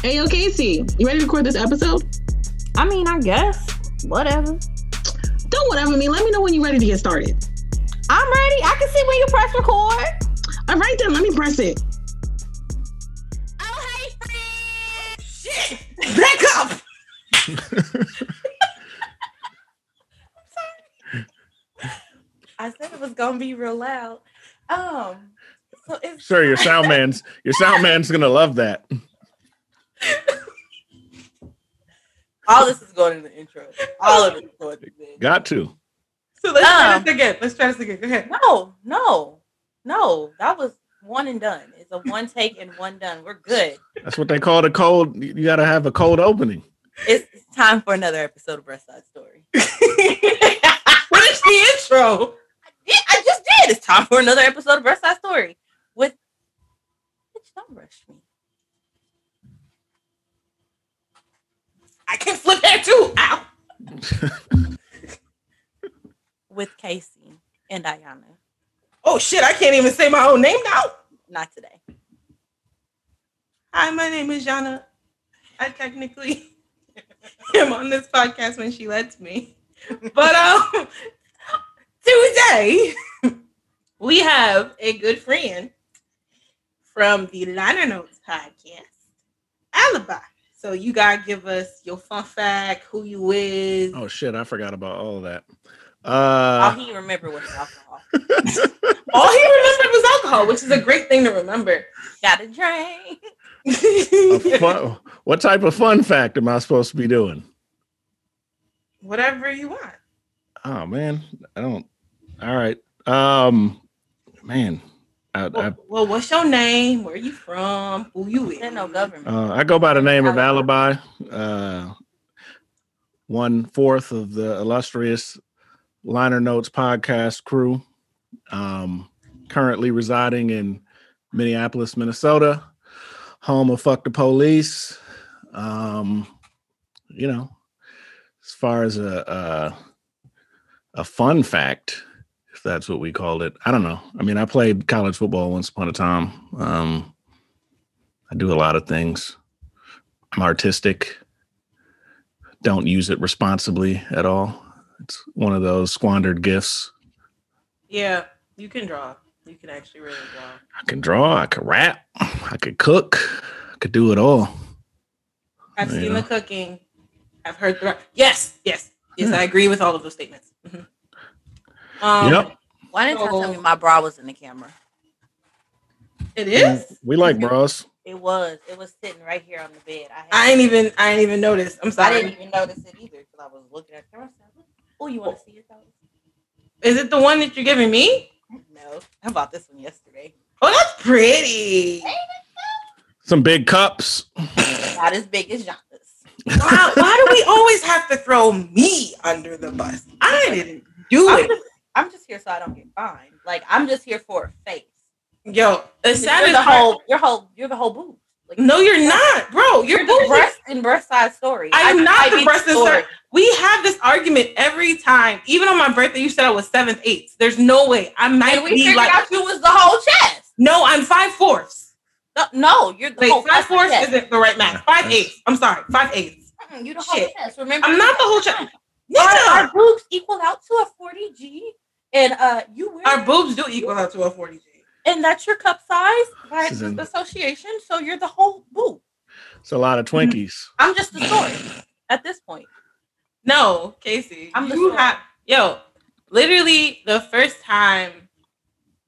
Hey, yo, Casey, you ready to record this episode? I mean, I guess. Whatever. Don't whatever me. Let me know when you're ready to get started. I'm ready. I can see when you press record. All right, then, let me press it. Oh, hey, friend. Shit! Back up! Sorry. I said it was gonna be real loud. Um, so it's Sure, your sound man's your sound man's gonna love that. All this is going in the intro. All of it is going in the Got to. So let's try Um, this again. Let's try this again. Go ahead. no, no, no. That was one and done. It's a one take and one done. We're good. That's what they call the cold. You gotta have a cold opening. It's, it's time for another episode of Breast Side Story. what is the intro? Yeah, I just did. It's time for another episode of Breast Side Story with. Bitch, don't rush me. I can flip that too. Ow. With Casey and Ayana. Oh shit, I can't even say my own name now. Not today. Hi, my name is Jana. I technically am on this podcast when she lets me. But um today we have a good friend from the Liner Notes podcast, Alibi. So you gotta give us your fun fact, who you is. Oh shit, I forgot about all of that. Uh, All he remember was alcohol. All he remembered was alcohol, which is a great thing to remember. Got a drink. fun, what type of fun fact am I supposed to be doing? Whatever you want. Oh man, I don't. All right. Um, man, I, I, Well, well, what's your name? Where are you from? Who you with? No government. uh, I go by the name of Alibi. Uh, one fourth of the illustrious Liner Notes podcast crew. Um, currently residing in Minneapolis, Minnesota, home of Fuck the Police. Um, you know, as far as a, a a fun fact, if that's what we called it, I don't know. I mean, I played college football once upon a time. Um, I do a lot of things. I'm artistic. Don't use it responsibly at all. It's one of those squandered gifts. Yeah, you can draw. You can actually really draw. I can draw, I could rap, I could cook, I could do it all. I've Yeah. seen the cooking. I've heard the yes, yes, yes. I agree with all of those statements. Mhm. Um, Yep. Why didn't you tell me my bra was in the camera? it is. We like bras. It was. It was sitting right here on the bed. I, had, I ain't even. I ain't even noticed. I'm sorry. I didn't even notice it either because I was looking at the camera. I said, Oh, you want to see it though? Is it the one that you're giving me? No, I bought this one yesterday. Oh, that's pretty. Some big cups. Not as big as Jonathan's. Why, why do we always have to throw me under the bus? I didn't do I'm it. just, I'm just here so I don't get fined. Like I'm just here for a face. Yo, the You're saddest the part- whole. You're whole. You're the whole boob. Like No, you're not, bro. You're, you're the bullshit. breast and breast size story. I am not might the be breast and story. story. We have this argument every time. Even on my birthday, you said I was seventh, eighth. There's no way. I might And we be figured like, out you was the whole chest. no, I'm five fourths. No, no you're the Wait, whole five fourths chest. isn't the right math. Five eighths. I'm sorry, five eighths. Mm, You the whole Shit. chest. Remember, I'm not the whole chest. Our, Nigga, our boobs equal out to a 40 G, and uh, you wear our boobs do equal out to a 40 G. and that's your cup size by This in- association. So you're the whole boob. It's a lot of Twinkies. I'm just the story at this point. No, Casey, I'm the you story. have yo. Literally, the first time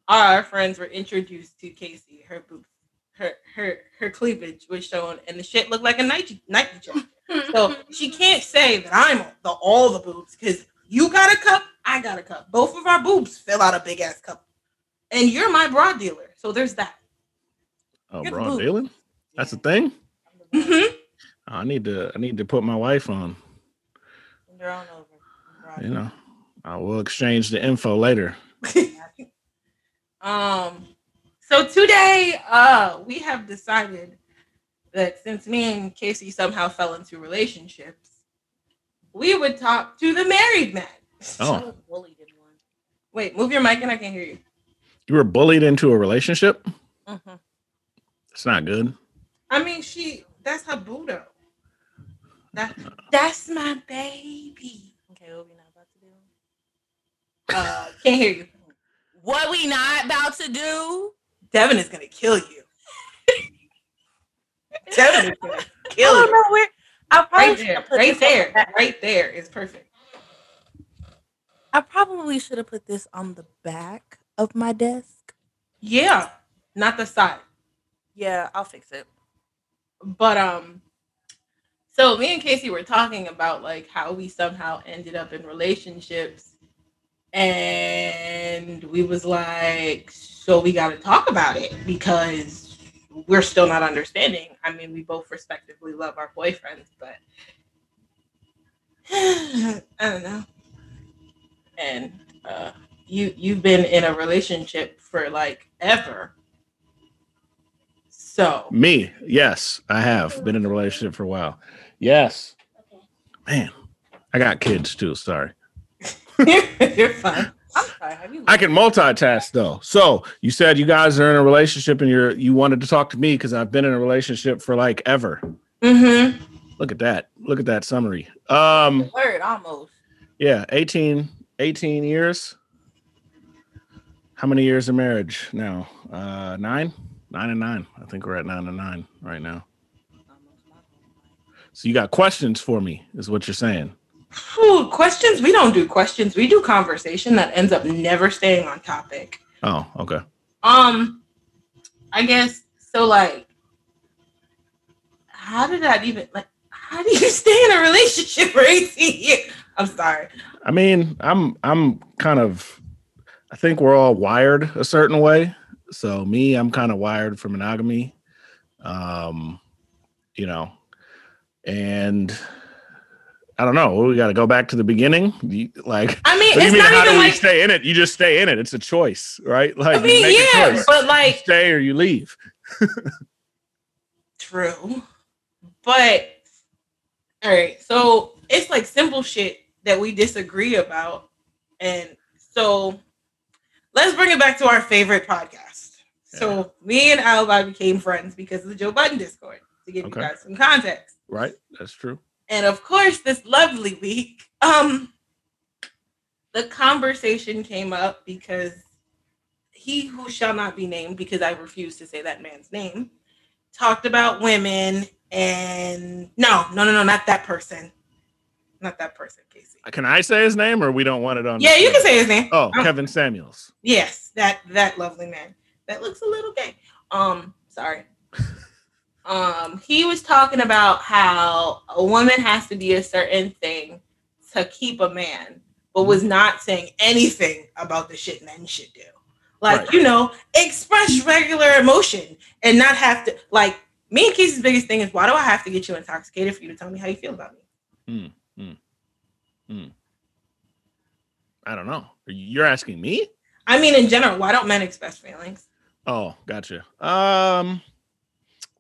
our friends were introduced to Casey, her boobs, her her her cleavage was shown, and the shit looked like a Nike Nike check. So she can't say that I'm the all the boobs because you got a cup, I got a cup. Both of our boobs fill out a big ass cup, and you're my bra dealer. So there's that. Oh, You're the bra boob. dealing? That's a thing. Mhm. I need to. I need to put my wife on. They're on over. You know, I will exchange the info later. Um, so today, uh, we have decided that since me and Casey somehow fell into relationships, we would talk to the married man. Oh. Bullied in one. Wait, move your mic and I can't hear you. You were bullied into a relationship. Mhm. It's not good. I mean, she that's her Buddha. That That's my baby. Okay, what we not about to do? uh can't hear you. What we not about to do? Devin is gonna kill you. Devin is gonna I kill don't you. know where. I probably Right there, right there, back. right there is perfect. I probably should have put this on the back of my desk. Yeah, not the side. Yeah, I'll fix it. But um, so me and Casey were talking about like how we somehow ended up in relationships, and we was like, so we got to talk about it because we're still not understanding. I mean, we both respectively love our boyfriends, but I don't know. And uh, you you've been in a relationship for like ever. So Me, yes, I have been in a relationship for a while. Yes, man, I got kids too. Sorry, You're fine. Sorry. I can multitask though. So you said you guys are in a relationship and you're you wanted to talk to me because I've been in a relationship for like ever. Mm-hmm. Look at that. Look at that summary. Um, word almost. yeah, 18, 18 years. How many years of marriage now? Uh, nine, nine and nine. I think we're at nine and nine right now. Almost my whole life. So you got questions for me, is what you're saying. Whew, questions. We don't do questions. We do conversation that ends up never staying on topic. Oh, okay. Um, I guess so. Like, how did that even like? How do you stay in a relationship for 18 years? I'm sorry. I mean, I'm I'm kind of I think we're all wired a certain way. So me, I'm kind of wired for monogamy. Um, you know, and I don't know. We got to go back to the beginning. You- Like, I mean, it's mean? not How do even we like. stay in it? You just stay in it. It's a choice, right? Like, I mean, yeah, but You like, stay or you leave. True. But all right, so it's like simple shit that we disagree about. And so let's bring it back to our favorite podcast. So me and Alibi became friends because of the Joe Budden Discord to give Okay. you guys some context. Right? That's true. And of course, this lovely week, um, the conversation came up because he who shall not be named, because I refuse to say that man's name, talked about women and no, no, no, no, not that person. Not that person, Casey. Can I say his name or we don't want it on? the Yeah, you can say his name. Oh, Um, Kevin Samuels. Yes, that that lovely man. That looks a little gay. Um, sorry. Um, he was talking about how a woman has to be a certain thing to keep a man, but was not saying anything about the shit men should do. Like, Right. you know, express regular emotion and not have to like me and Casey's biggest thing is why do I have to get you intoxicated for you to tell me how you feel about me? Hmm. Hmm. I don't know. You're asking me? I mean, in general, why don't men express feelings? Oh, gotcha. Um,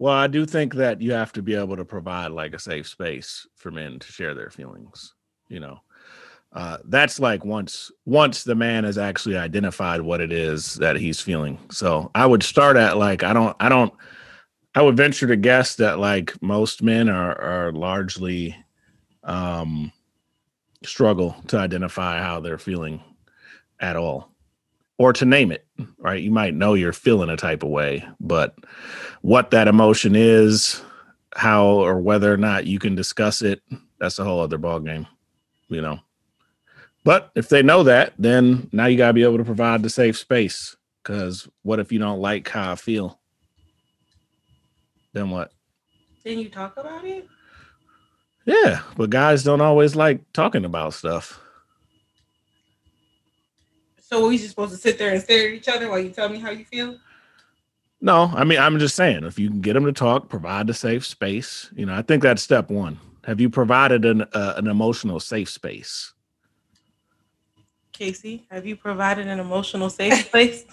well, I do think that you have to be able to provide like a safe space for men to share their feelings. You know, uh, that's like once once the man has actually identified what it is that he's feeling. So I would start at like I don't I don't I would venture to guess that like most men are are largely um struggle to identify how they're feeling at all or to name it right? You might know you're feeling a type of way but what that emotion is how or whether or not you can discuss it that's a whole other ballgame, you know? But if they know that then now you got to be able to provide the safe space because what if you don't like how i feel? Then what? Didn't you talk about it? yeah but guys don't always like talking about stuff So we just supposed to sit there and stare at each other while you tell me how you feel? No, I mean, I'm just saying, if you can get them to talk, provide the safe space. You know, I think that's step one. Have you provided an uh, an emotional safe space? Casey, have you provided an emotional safe space?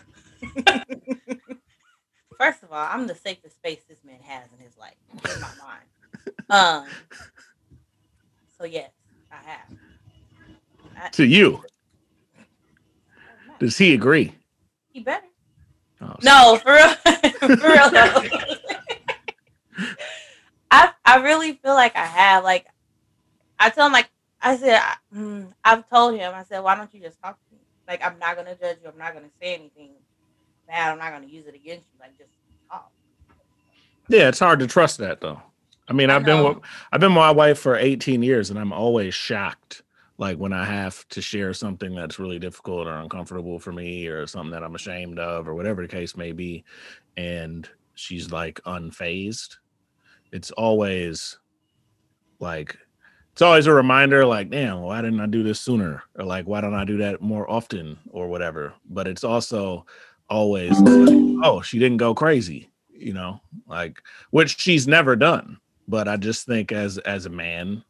First of all, I'm the safest space this man has in his life, in my mind. Um. So yes, I have. I, To you, does he agree? he better. Oh, No, for real. for real. I I really feel like I have. Like I tell him, like I said, I, mm, I've told him. I said, why don't you just talk to me? Like I'm not gonna judge you. I'm not gonna say anything bad. I'm not gonna use it against you. Like just talk. Yeah, it's hard to trust that though. I mean, I I've been with I've been with my wife for 18 years, and I'm always shocked. Like when I have to share something that's really difficult or uncomfortable for me, or something that I'm ashamed of, or whatever the case may be, and she's like unfazed. It's always like it's always a reminder, like, damn, why didn't I do this sooner? Or like, why don't I do that more often, or whatever. But it's also always like, oh, she didn't go crazy, you know, like which she's never done. But I just think as as a man,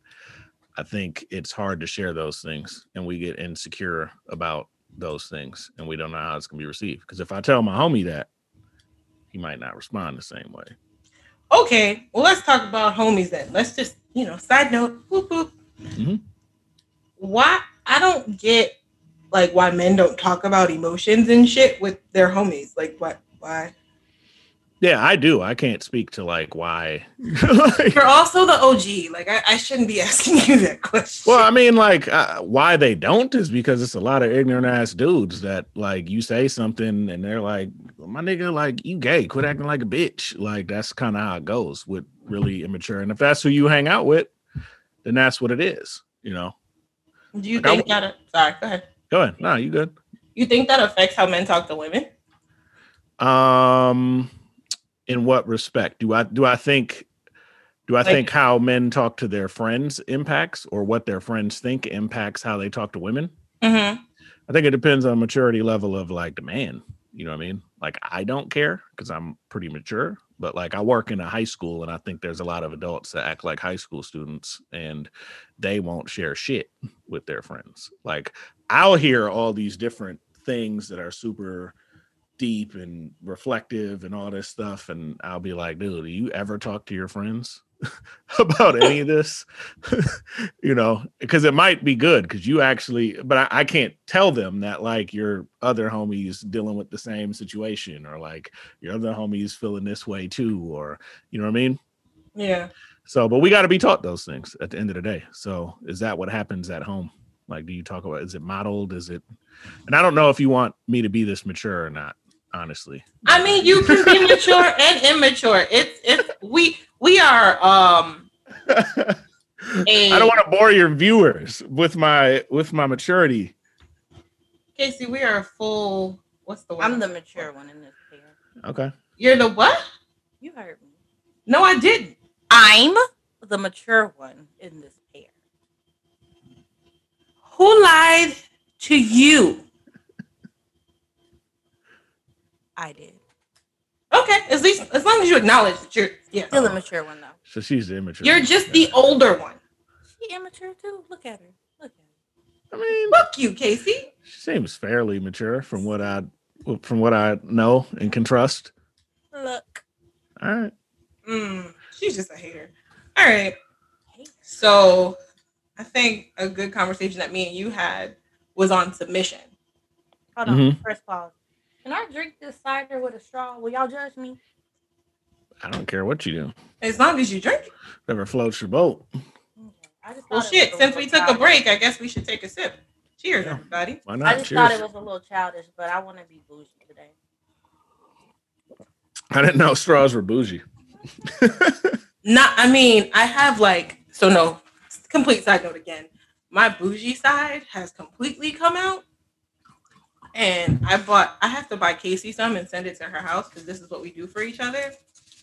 I think it's hard to share those things and we get insecure about those things and we don't know how it's gonna be received. Because if I tell my homie that, he might not respond the same way. Okay, well, let's talk about homies then. Let's just, you know, side note. Whoop, whoop. Mhm. Why I don't get like why men don't talk about emotions and shit with their homies. Like, what? Why? Yeah, I do. I can't speak to like why. Like, You're also the OG. Like, I, I shouldn't be asking you that question. well, I mean, like, uh, why they don't is because it's a lot of ignorant ass dudes that like you say something and they're like, my nigga, like you gay, quit acting like a bitch. Like that's kind of how it goes with really immature. And if that's who you hang out with, then that's what it is. You know. Do you Like, I think that? Sorry, go ahead. Go ahead. No, you good. You think that affects how men talk to women? Um, in what respect do I do I think do I Like- think how men talk to their friends impacts or what their friends think impacts how they talk to women? Mm-hmm. I think it depends on maturity level of like the man. You know what I mean? Like I don't care because I'm pretty mature, but like I work in a high school and I think there's a lot of adults that act like high school students and they won't share shit with their friends. Like I'll hear all these different things that are super deep and reflective and all this stuff and I'll be like, dude, do you ever talk to your friends about any of this? you know, because it might be good because you actually, but I, I can't tell them that like your other homies dealing with the same situation or like your other homies feeling this way too, or you know what I mean? Yeah. So, but we got to be taught those things at the end of the day. So, is that what happens at home? Like, do you talk about? Is it modeled? Is it? And I don't know if you want me to be this mature or not. Honestly, I mean, you can be mature and immature. It's it's we we are um I a don't want to bore your viewers with my with my maturity. Casey, we are full what's the word? I'm the mature one in this pair. Okay. You're the what? You heard me. No, I didn't. I'm the mature one in this pair. Who lied to you? I did. Okay, at least as long as you acknowledge that you're yeah. Still the mature one though. So she's the immature. You're one. just the older one. She immature too. Look at her. Look at her. I mean, Fuck you, Casey. she seems fairly mature from what I from what I know and can trust. Look. All right. Mm, she's just a hater. All right. So I think a good conversation that me and you had was on submission. Hold on. Mhm. First pause. Can I drink this cider with a straw? Will y'all judge me? I don't care what you do. As long as you drink it. Whatever floats your boat. Okay. I just Well, shit. Since we little took a break, I guess we should take a sip. Cheers, Yeah. everybody. Why not? I not? just thought it was a little childish, but I want to be bougie today. I didn't know straws were bougie. Not, I mean, I have like, so no, complete side note again. My bougie side has completely come out. And I bought, I have to buy Casey some and send it to her house because this is what we do for each other.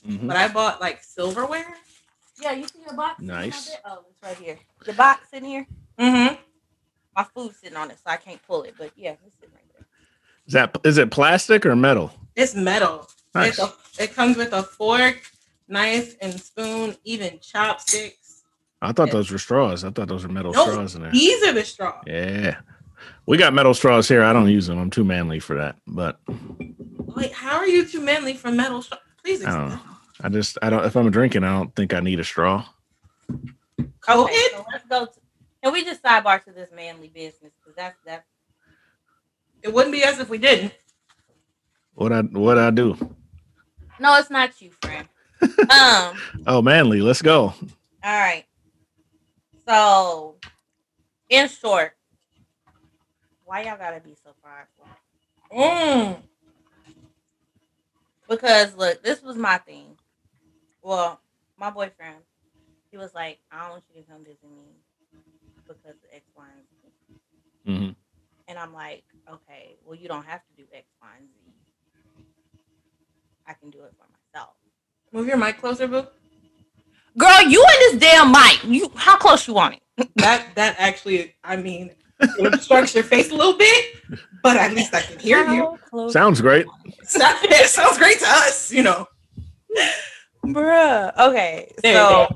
Mhm. But I bought like silverware. Yeah, you see your box? Nice. Oh, it's right here. The box in here. Mm-hmm. My food's sitting on it, so I can't pull it. But yeah, it's sitting right there. Is that is it plastic or metal? It's metal. Nice. It's a, it comes with a fork, knife, and spoon, even chopsticks. I thought those were straws. I thought those were metal Nope. straws in there. These are the straws. Yeah. We got metal straws here. I don't use them. I'm too manly for that. But Wait, how are you too manly for metal straws? Please I don't know. I just I don't if I'm drinking, I don't think I need a straw. Go Okay, ahead. so let's go. To, can we just sidebar to this manly business? Because that's that's It wouldn't be us if we didn't. What I what I do? no, it's not you, friend. Um. Oh, manly, let's go. All right. So, in short, why y'all gotta be so prideful? Mm. Because look, this was my thing. Well, my boyfriend, he was like, I don't want you to come visit me because of X, Y, and Z. hmm And I'm like, okay, well, you don't have to do X, Y, and Z. I can do it for myself. Move your mic closer, boo. Girl, you in this damn mic. You how close you want it? That that actually, I mean, it obstructs your face a little bit, but at least I can hear you. Close Sounds great. Sound- It sounds great to us, you know. Bruh. Okay. There, so.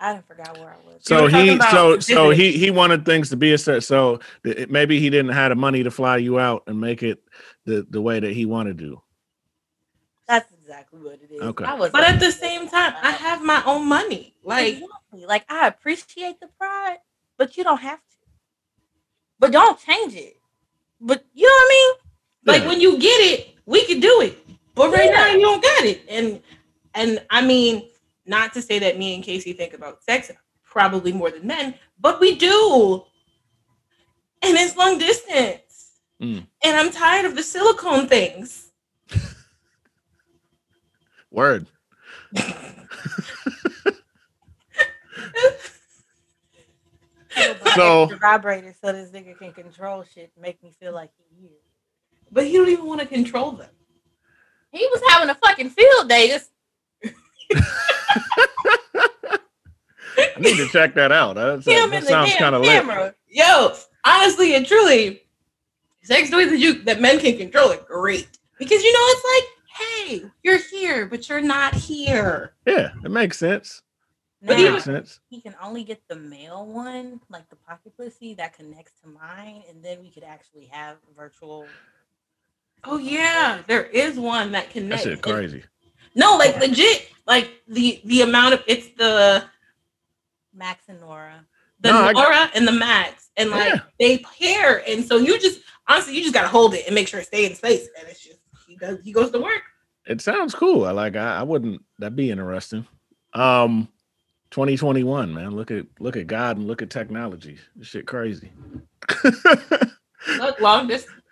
I forgot where I was. So he, so so he he wanted things to be a certain. So th- maybe he didn't have the money to fly you out and make it the the way that he wanted to. That's exactly what it is. Okay. I was But at the same time, I have my own money. Like, Exactly. like I appreciate the pride, but you don't have to. But don't change it. But you know what I mean? like Yeah. when you get it, we can do it. But right now, you don't got it. And and I mean, not to say that me and Casey think about sex probably more than men, but we do. And it's long distance. Mm. And I'm tired of the silicone things. Word. So- the vibrator so this nigga can control shit, make me feel like he is. But he don't even want to control them. He was having a fucking field day. This I need to check that out. That's, him that in the sounds kind damn of lit. camera. Yo, honestly and truly, sex toys that you that men can control are great. Because you know it's like, hey, you're here, but you're not here. Yeah, it makes sense. But Now, even- makes sense. he can only get the male one, like the pocket pussy that connects to mine, and then we could actually have virtual. Oh yeah, there is one that That connects. shit crazy. No, like legit, like the the amount of it's the Max and Nora. the No, I- Nora and the Max, and like Yeah. they pair, and so you just honestly you just gotta hold it and make sure it stays in space, and it's just he does he goes to work. It sounds cool. I like. I, I wouldn't. That'd be interesting. Um, 2021, man. Look at look at God and look at technology. This shit crazy. Look, long distance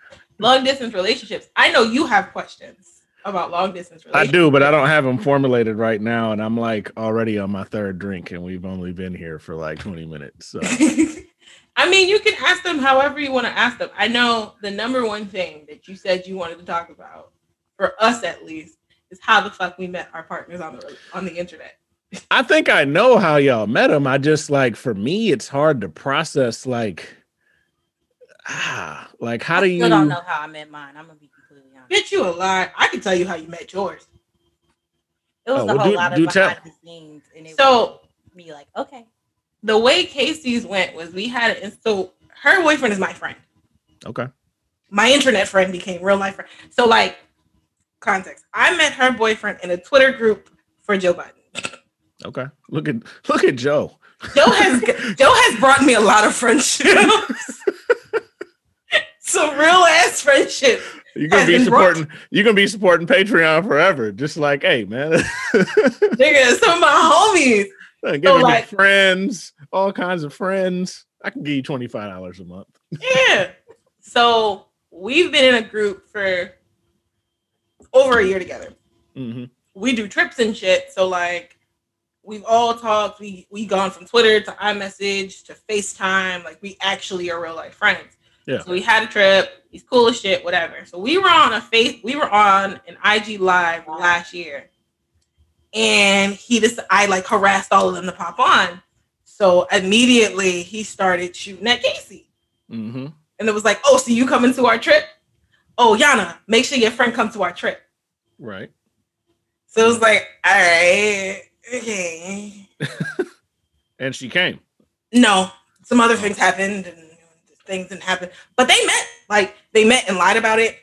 long distance relationships. I know you have questions about long distance I do, but I don't have them formulated right now, and I'm like already on my third drink, and we've only been here for like 20 minutes. So I mean, you can ask them however you want to ask them. I know the number one thing that you said you wanted to talk about, for us at least, is how the fuck we met our partners on the on the internet. I think I know how y'all met them. I just like for me, it's hard to process. Like, ah, like how I do still you? don't know how I met mine. I'm gonna be completely honest. Bitch, you a lie. I can tell you how you met yours. It was Oh, a well, whole do- lot of do behind tell. the scenes, and it So was me like, okay, the way Casey's went was we had it, and so her boyfriend is my friend. Okay. My internet friend became real life friend. So like context, I met her boyfriend in a Twitter group for Joe Budden. Okay. Look at look at Joe. Joe has Joe has brought me a lot of friendships. Some real ass friendships. You're gonna be been brought- supporting. You're gonna be supporting Patreon forever. Just like, hey, man, Nigga, some of my homies. give So, like- friends, all kinds of friends. I can give you twenty five dollars a month. Yeah. So we've been in a group for over a year together. hmm We do trips and shit. So like we've all talked. We we gone from Twitter to iMessage to FaceTime. Like we actually are real life friends. Yeah. So we had a trip. He's cool as shit. Whatever. So we were on a face. We were on an IG live last year, and he just I like harassed all of them to pop on. So immediately he started shooting at Casey. hmm And it was like, oh, so you coming to our trip? Oh, Yana, make sure your friend comes to our trip. Right. So it was like, all right, okay. And she came. No, some other things happened and things didn't happen. But they met, like they met and lied about it.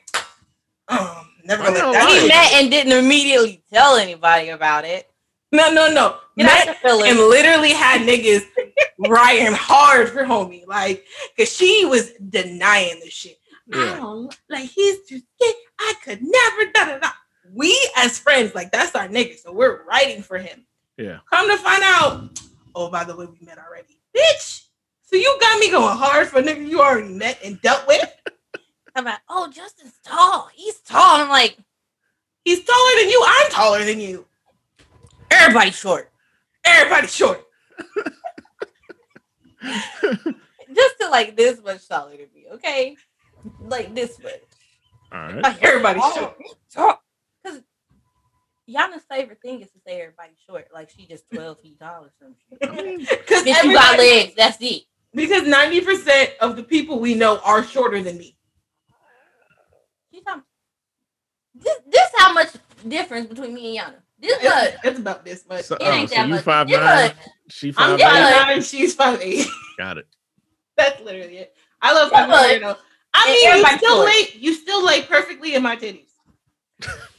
Um, never gonna let that right. he met and didn't immediately tell anybody about it. No, no, no. Get out Met and literally had niggas riding hard for homie, like, cause she was denying the shit. I don't like he's too sick. I could never da da da. we as friends, like that's our nigga. So we're writing for him. Yeah. Come to find out, oh, by the way, we met already. Bitch. So you got me going hard for a nigga you already met and dealt with? I'm like, oh, Justin's tall. He's tall. I'm like, He's taller than you. I'm taller than you. everybody's short. Everybody's short. Just to like this much taller than me, okay? Like this much. All right. Like, Everybody's oh, short. he's. Because Yana's favorite thing is to say everybody's short. Like she just 12 feet tall or some shit. I mean, Because you got legs. That's it. Because 90% of the people we know are shorter than me. She's talking- This, this how much difference between me and Yana. This much. It's, it's about this much. So, It oh, ain't so that you much. five This nine, much. she I'm five eight. five nine, she's five eight. Got it. That's literally it. I love Yeah, five nine. but- though. I mean, you still short. lay you still lay perfectly in my titties.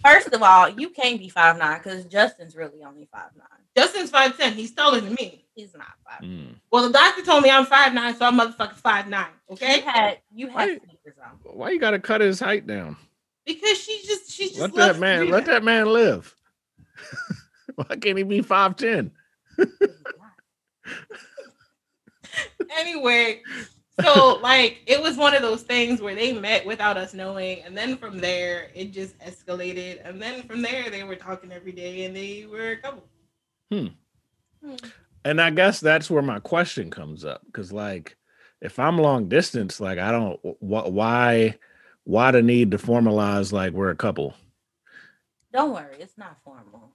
First of all, you can't be five nine because Justin's really only five nine. Justin's five ten. He's taller than me. He's not five. Mm. Well, the doctor told me I'm five nine, so I'm motherfucking five nine. You Okay, had you had Why- sneakers on. Why you gotta cut his height down? because she just she just Let that man do let that man live. Why can't he be five ten? anyway, so like it was one of those things where they met without us knowing, and then from there it just escalated, and then from there they were talking every day, and they were a couple. Hmm. And I guess that's where my question comes up because, like, if I'm long distance, like, I don't wh- why why the need to formalize like we're a couple. Don't worry, it's not formal.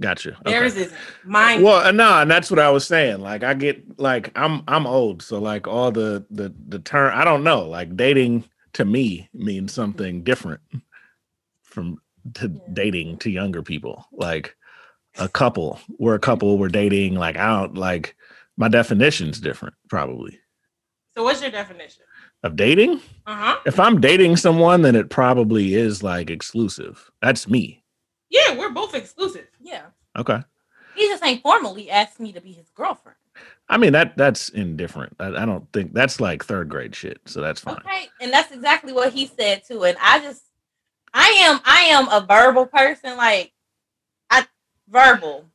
Gotcha. Okay. Theirs isn't mine. Well, no, and that's what I was saying. Like, I get like I'm I'm old, so like all the the the term I don't know. Like dating to me means something different from to dating to younger people. Like a couple, we're a couple, we're dating. Like I don't like my definition's different probably so what's your definition? of dating. Uh huh. If I'm dating someone, then it probably is like exclusive. That's me. Yeah, we're both exclusive. Yeah. Okay. He just ain't formally asked me to be his girlfriend. I mean that that's indifferent. I, I don't think that's like third grade shit. So that's fine. Okay. And that's exactly what he said too. And I just I am I am a verbal person. Like I verbal.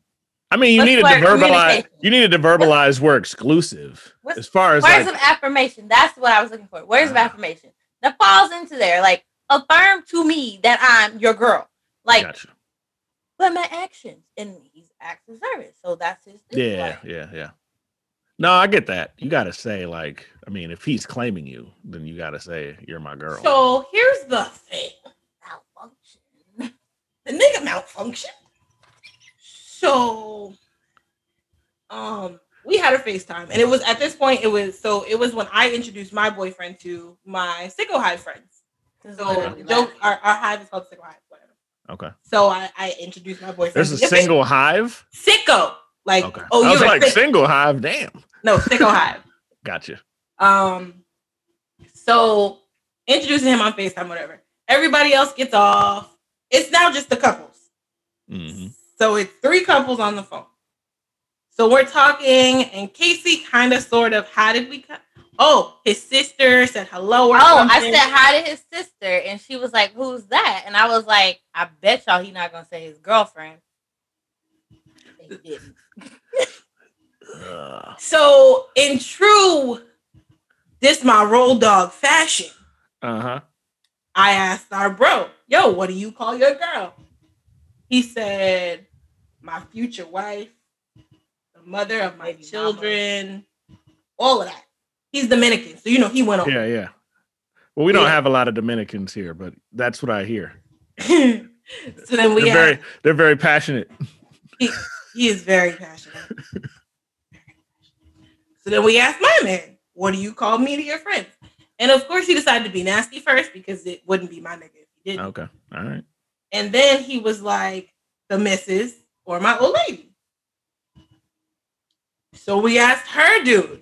I mean, you Let's needed to work verbalize. You needed to verbalize we're exclusive. What's- As far as Words like, of affirmation. That's what I was looking for. Words of Ah. affirmation. That falls into there. Like affirm to me that I'm your girl. Like gotcha. But my actions. And he's acts of service. So that's his thing. Yeah, Like, yeah, yeah. No, I get that. You got to say like, I mean, if he's claiming you, then you got to say you're my girl. So here's the thing: malfunction. the nigga malfunction. So, um, we had a FaceTime, and it was at this point. It was so it was when I introduced my boyfriend to my sicko hive friends. So literally joke, our, our hive is called sicko hive, whatever. Okay. So I, I introduced my boyfriend. There's a single hive. sicko, like Okay. oh I was like sick- single hive. Damn. no sicko hive. Gotcha. Um, so introducing him on FaceTime, whatever. Everybody else gets off. It's now just the couples. hmm So it's three couples on the phone. So we're talking, and Casey kind of sort of, how did we cut? Oh, his sister said hello. Or Oh, I said hi to his sister, and she was like, "Who's that?" And I was like, "I bet y'all he not gonna say his girlfriend." They didn't. Ugh. So in true, this my roll dog fashion, Uh huh. I asked our bro, "Yo, what do you call your girl?" He said, "My future wife, the mother of my Baby mama. children, all of that." He's Dominican, so you know he went on. Yeah, yeah. Well, we don't Yeah. have a lot of Dominicans here, but that's what I hear. so then we They're asked, very, they're very passionate. he is very passionate. so then we asked my man, what do you call me to your friends? And of course, he decided to be nasty first because it wouldn't be my nigga if he didn't. Okay. All right. And then he was like, the missus or my old lady. So we asked her dude.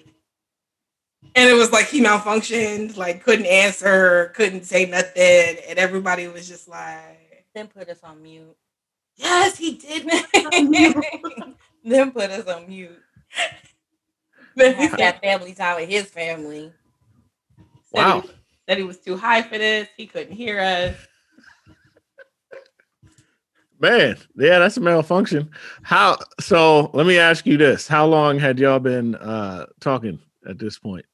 And it was like he malfunctioned, like couldn't answer, couldn't say nothing. And everybody was just like, Then put us on mute. yes, he did. then put us on mute. Then he Have said, that family time with his family. said Wow. he, said he was too high for this. He couldn't hear us. Man, yeah, that's a malfunction. How so let me ask you this. How long had y'all been uh talking at this point?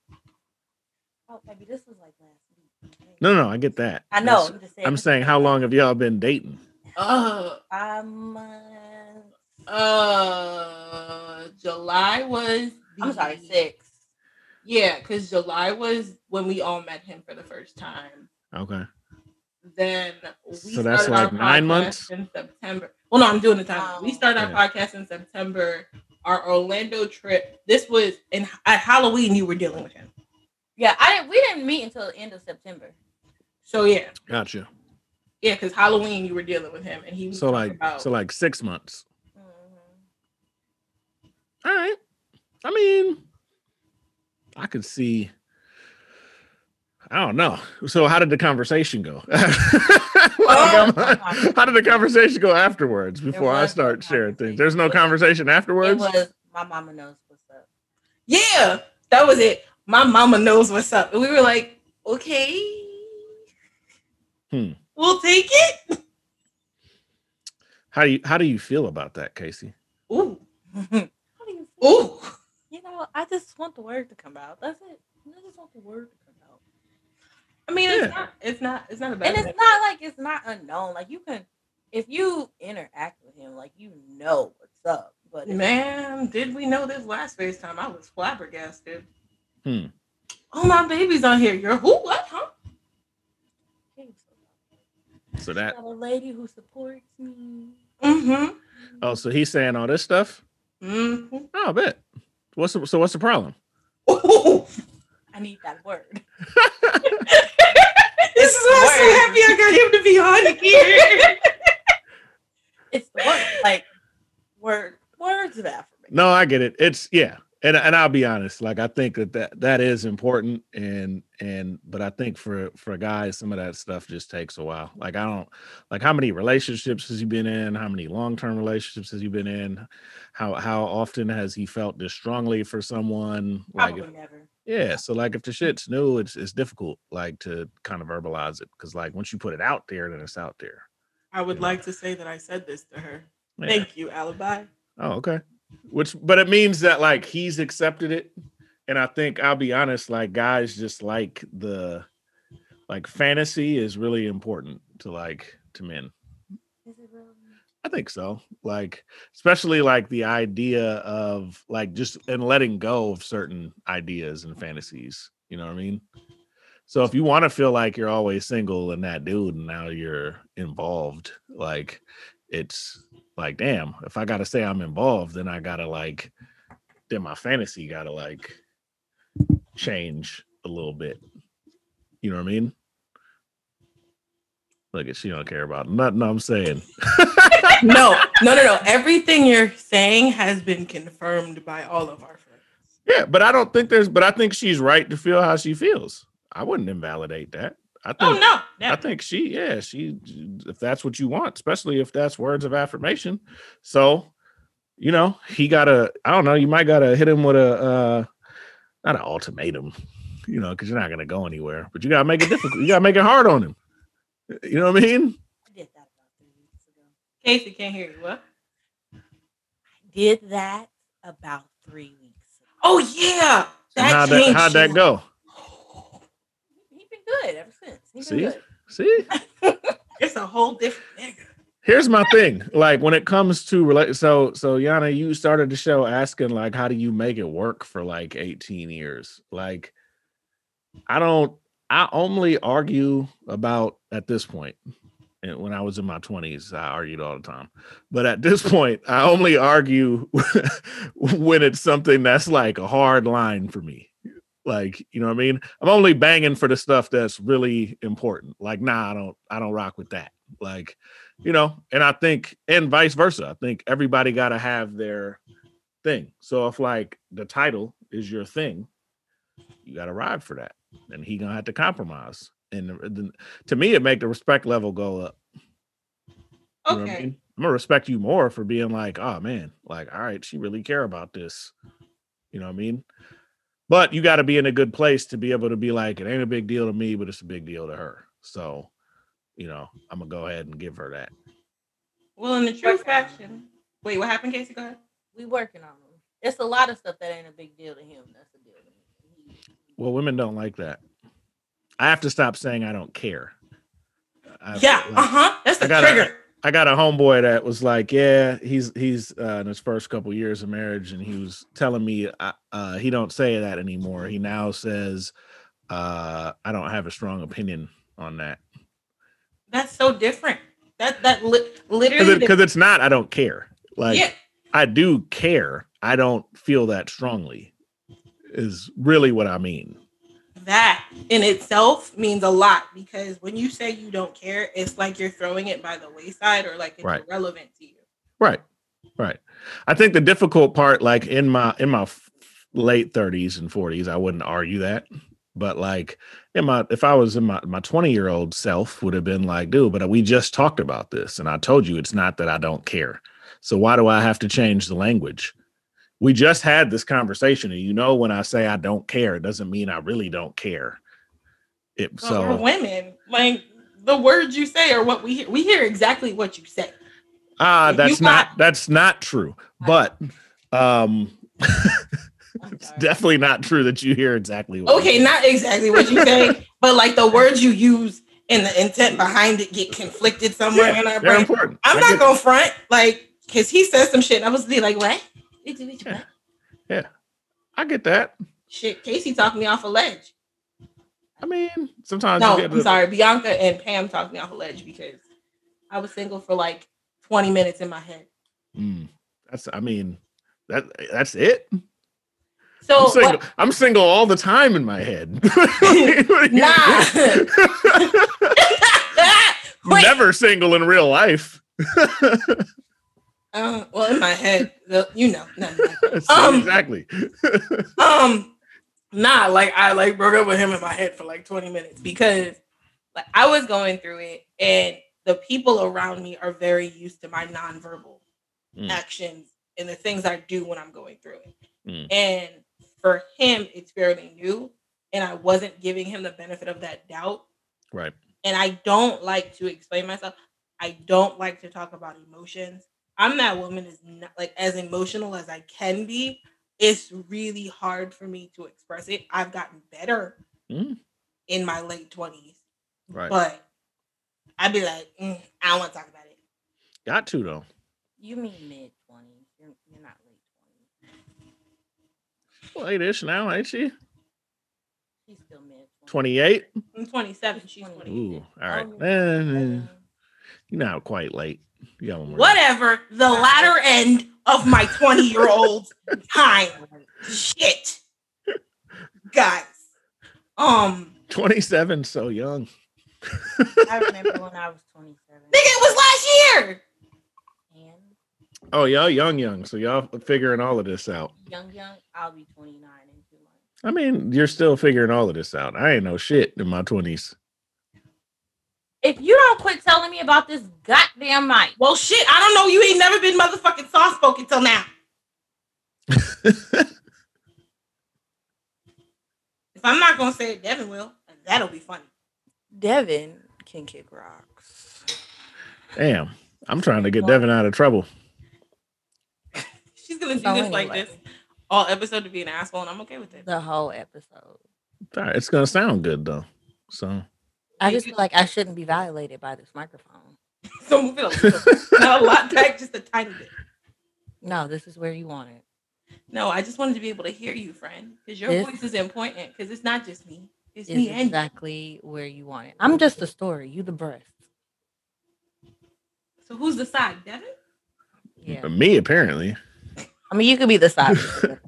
Oh, maybe this was like last week. No, no, I get that. I know. That's- I'm, just saying, I'm saying how long have y'all been dating? Uh, Um, uh, uh, July was. I'm sorry, six. Yeah, because July was when we all met him for the first time. Okay. Then we So that's our like nine podcast months? in September. Well, no, I'm doing the time. we Oh. started our Yeah. podcast in September. Our Orlando trip. This was in at Halloween. You were dealing with him. Yeah, I didn't. We didn't meet until the end of September. So yeah, Gotcha. yeah, because Halloween you were dealing with him, and he was So like about. so like six months. Mhm. All right. I mean, I could see. I don't know. So, how did the conversation go? Like, Oh, how did the conversation go afterwards? Before I was no start sharing things, there's no conversation afterwards. It afterwards. was my mama knows what's up. yeah, that was it. My mama knows what's up, and we were like, okay, Hmm. we'll take it. How do you how do you feel about that, Casey? Ooh, How do you feel? ooh. You know, I just want the word to come out. That's it. I just want the word to come out. I mean, Yeah. it's not. It's not. It's not a bad. And it's thing. not like it's not unknown. Like you can, if you interact with him, like you know what's up. But Man, did we know this last FaceTime? I was flabbergasted. Hmm. Oh, my baby's on here. You're who? What? Huh? So that a lady who supports me. Mm-hmm. oh, so he's saying all this stuff. Mm-hmm. Oh, I bet. What's the, so? What's the problem? Ooh. I need that word. This is why I'm so happy I got him to be on here. It's the word. Like word, words of affirmation. No, I get it. It's yeah, and and I'll be honest. Like I think that that, that is important, and and but I think for for guys, some of that stuff just takes a while. Like I don't like how many relationships has he been in? How many long term relationships has he been in? How how often has he felt this strongly for someone? Like Probably if, never. Yeah, so like if the shit's new, it's it's difficult like to kind of verbalize it because like once you put it out there, then it's out there. I would like to say that I said this to her. Yeah. Thank you, Alibi. Oh, okay. Which, but it means that like he's accepted it, and I think I'll be honest, like guys just like the like fantasy is really important to like to men. I think so. Like, especially like the idea of like just and letting go of certain ideas and fantasies. You know what I mean? So if you want to feel like you're always single and that dude, and now you're involved, like it's like, damn, if I gotta say I'm involved, then I gotta like then my fantasy gotta like change a little bit. You know what I mean? Look she don't care about nothing I'm saying. No, no, no, no. Everything you're saying has been confirmed by all of our friends. Yeah, but I don't think there's. But I think she's right to feel how she feels. I wouldn't invalidate that. I think. Oh no, I think she. Yeah, she. If that's what you want, especially if that's words of affirmation. So, you know, he got to. I don't know. You might got to hit him with a. uh Not an ultimatum, you know, because you're not gonna go anywhere. But you gotta make it difficult. You gotta make it hard on him. You know what I mean? I did that about three weeks ago. Casey can't hear you. What? I did that about three weeks ago. Oh yeah, And that how'd that, how'd that go? He's been good ever since. He See? been good. See. It's a whole different nigga. here's my thing like when it comes to relate so so yana you started the show asking like how do you make it work for like 18 years like i don't i only argue about at this point when i was in my 20s i argued all the time. But at this point i only argue when it's something that's like a hard line for me. Like you know what i mean? I'm only banging for the stuff that's really important. Like nah i don't i don't rock with that. Like you know and i think and vice versa i think everybody got to have their thing. So if like the title is your thing you got to ride for that and he gonna have to compromise and then to me it make the respect level go up You know I Okay. mean? i'm gonna respect you more for being like oh man like all right she really care about this you know what i mean but you got to be in a good place to be able to be like it ain't a big deal to me but it's a big deal to her so you know i'm gonna go ahead and give her that Well, in the true Working fashion. Wait, what happened, Casey? Go ahead. We working on them. It's a lot of stuff that ain't a big deal to him. That's a deal to me. Well, women don't like that. I have to stop saying I don't care. I- yeah, like, uh huh. That's the I trigger. I got a homeboy that was like, yeah, he's he's uh, in his first couple years of marriage, and he was telling me uh, uh, he don't say that anymore. He now says, uh, I don't have a strong opinion on that That's so different. That that li- literally. because it's not. I don't care. Like yeah, I do care. I don't feel that strongly. Is really what I mean. That in itself means a lot because when you say you don't care, it's like you're throwing it by the wayside or like it's Right. irrelevant to you. Right. Right. I think the difficult part, like in my in my late 30s and 40s, I wouldn't argue that. But like in my if I was in my my 20 year old self would have been like, dude, but we just talked about this, and I told you it's not that I don't care. So why do I have to change the language? We just had this conversation, and you know when I say I don't care, it doesn't mean I really don't care. It we're so women. Like the words you say are what we hear. We hear exactly what you say. ah, if that's not got- that's not true. But um it's definitely not true that you hear exactly what Okay, not exactly what you say, but like the words you use and the intent behind it get conflicted somewhere in our brain. important. I'm I not get- gonna front, like, cause he says some shit. And I was be like, what? Bitch, bitch, what? I get that. Shit, Casey talked me off a ledge. I mean, sometimes No, I'm sorry. Bianca and Pam talked me off a ledge because I was single for like 20 minutes in my head. Mm, that's I mean, that that's it. So I'm single. what, I'm single all the time in my head. Nah. Never single in real life. Uh, well, in my head, the- you know, no, no. Um, exactly. um nah like i like broke up with him in my head for like 20 minutes because like i was going through it and the people around me are very used to my nonverbal Mm. actions and the things i do when i'm going through it Mm. and for him it's fairly new and i wasn't giving him the benefit of that doubt right. and I don't like to explain myself. I don't like to talk about emotions. I'm that woman is not like as emotional as I can be. It's really hard for me to express it. I've gotten better Mm. in my late 20s, Right. but I'd be like, "Mm, I don't want to talk about it. Got to though. You mean mid twenties? You're, you're not late twenties. Well, Late-ish now, ain't she? She's still mid 28. I'm 27. She's 28. Ooh, all right. Oh, eh, you're not quite late. You got one more. Whatever. The latter end of my 20 year old time. Shit. Guys. Um, 27, so young. I remember when I was 27. nigga, it was last year. And Oh, y'all young, young. So y'all figuring all of this out. young, young, I'll be 29 in two months. I mean, you're still figuring all of this out. I ain't no shit in my 20s. If you don't quit telling me about this goddamn mic, Well, shit, I don't know. You ain't never been motherfucking soft spoken till now. If I'm not gonna say it, Devin will. And that'll be funny. Devin can kick rocks. Damn. I'm trying to get Devin out of trouble. She's gonna do So this like anyway, this all episode to be an asshole, and I'm okay with it. The whole episode. All right, it's gonna sound good though. So I just feel like I shouldn't be violated by this microphone. So move it a little. Not a lot back, just a tiny bit. No, this is where you want it. No, I just wanted to be able to hear you, friend, because your This- voice is important. Because it's not just me; it's Is me and you. exactly where you want it. I'm just the story. You the breast. So who's the side, Devin? Yeah. me apparently. I mean, you could be the side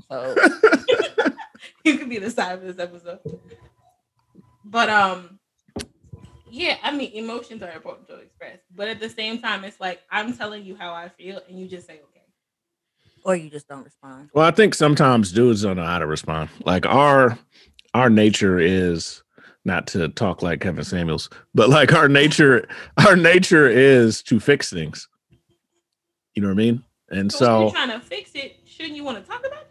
of you could be the side of this episode. But um, yeah, I mean, emotions are important to express, but at the same time, it's like I'm telling you how I feel, and you just say okay. or you just don't respond. Well, I think sometimes dudes don't know how to respond. Like our our nature is not to talk like Kevin Samuels, but like our nature, our nature is to fix things. You know what I mean? And So, when so you're trying to fix it, shouldn't you want to talk about it?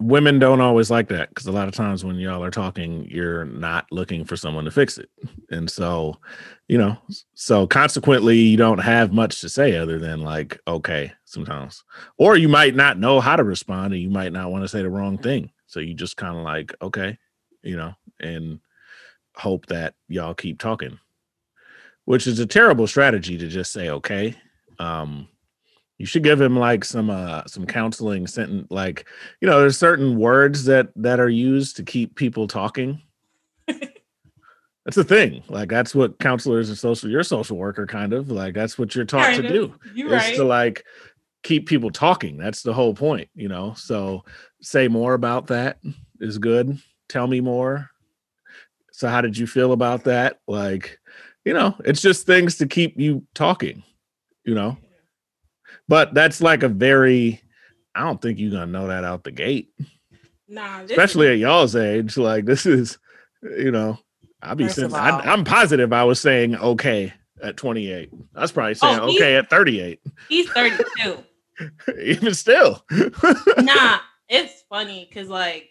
Women don't always like that because a lot of times when y'all are talking, you're not looking for someone to fix it. And so, you know, so consequently, you don't have much to say other than like, okay, sometimes. Or you might not know how to respond and you might not want to say the wrong thing. So you just kind of like, okay, you know, and hope that y'all keep talking, which is a terrible strategy to just say, okay. Um, you should give him like some uh some counseling sentence like you know there's certain words that that are used to keep people talking. That's the thing. Like that's what counselors and social your social worker kind of. Like that's what you're taught Kind to of. do You're is right. to like keep people talking. That's the whole point you know? So say more about that is good. Tell me more. So how did you feel about that? Like you know it's just things to keep you talking you know but that's like a very i don't think you're gonna know that out the gate nah, especially is- at y'all's age like this is you know i'll be saying I, i'm positive i was saying okay at 28 i was probably saying Oh, okay at 38 he's 32. even still nah, it's funny because like,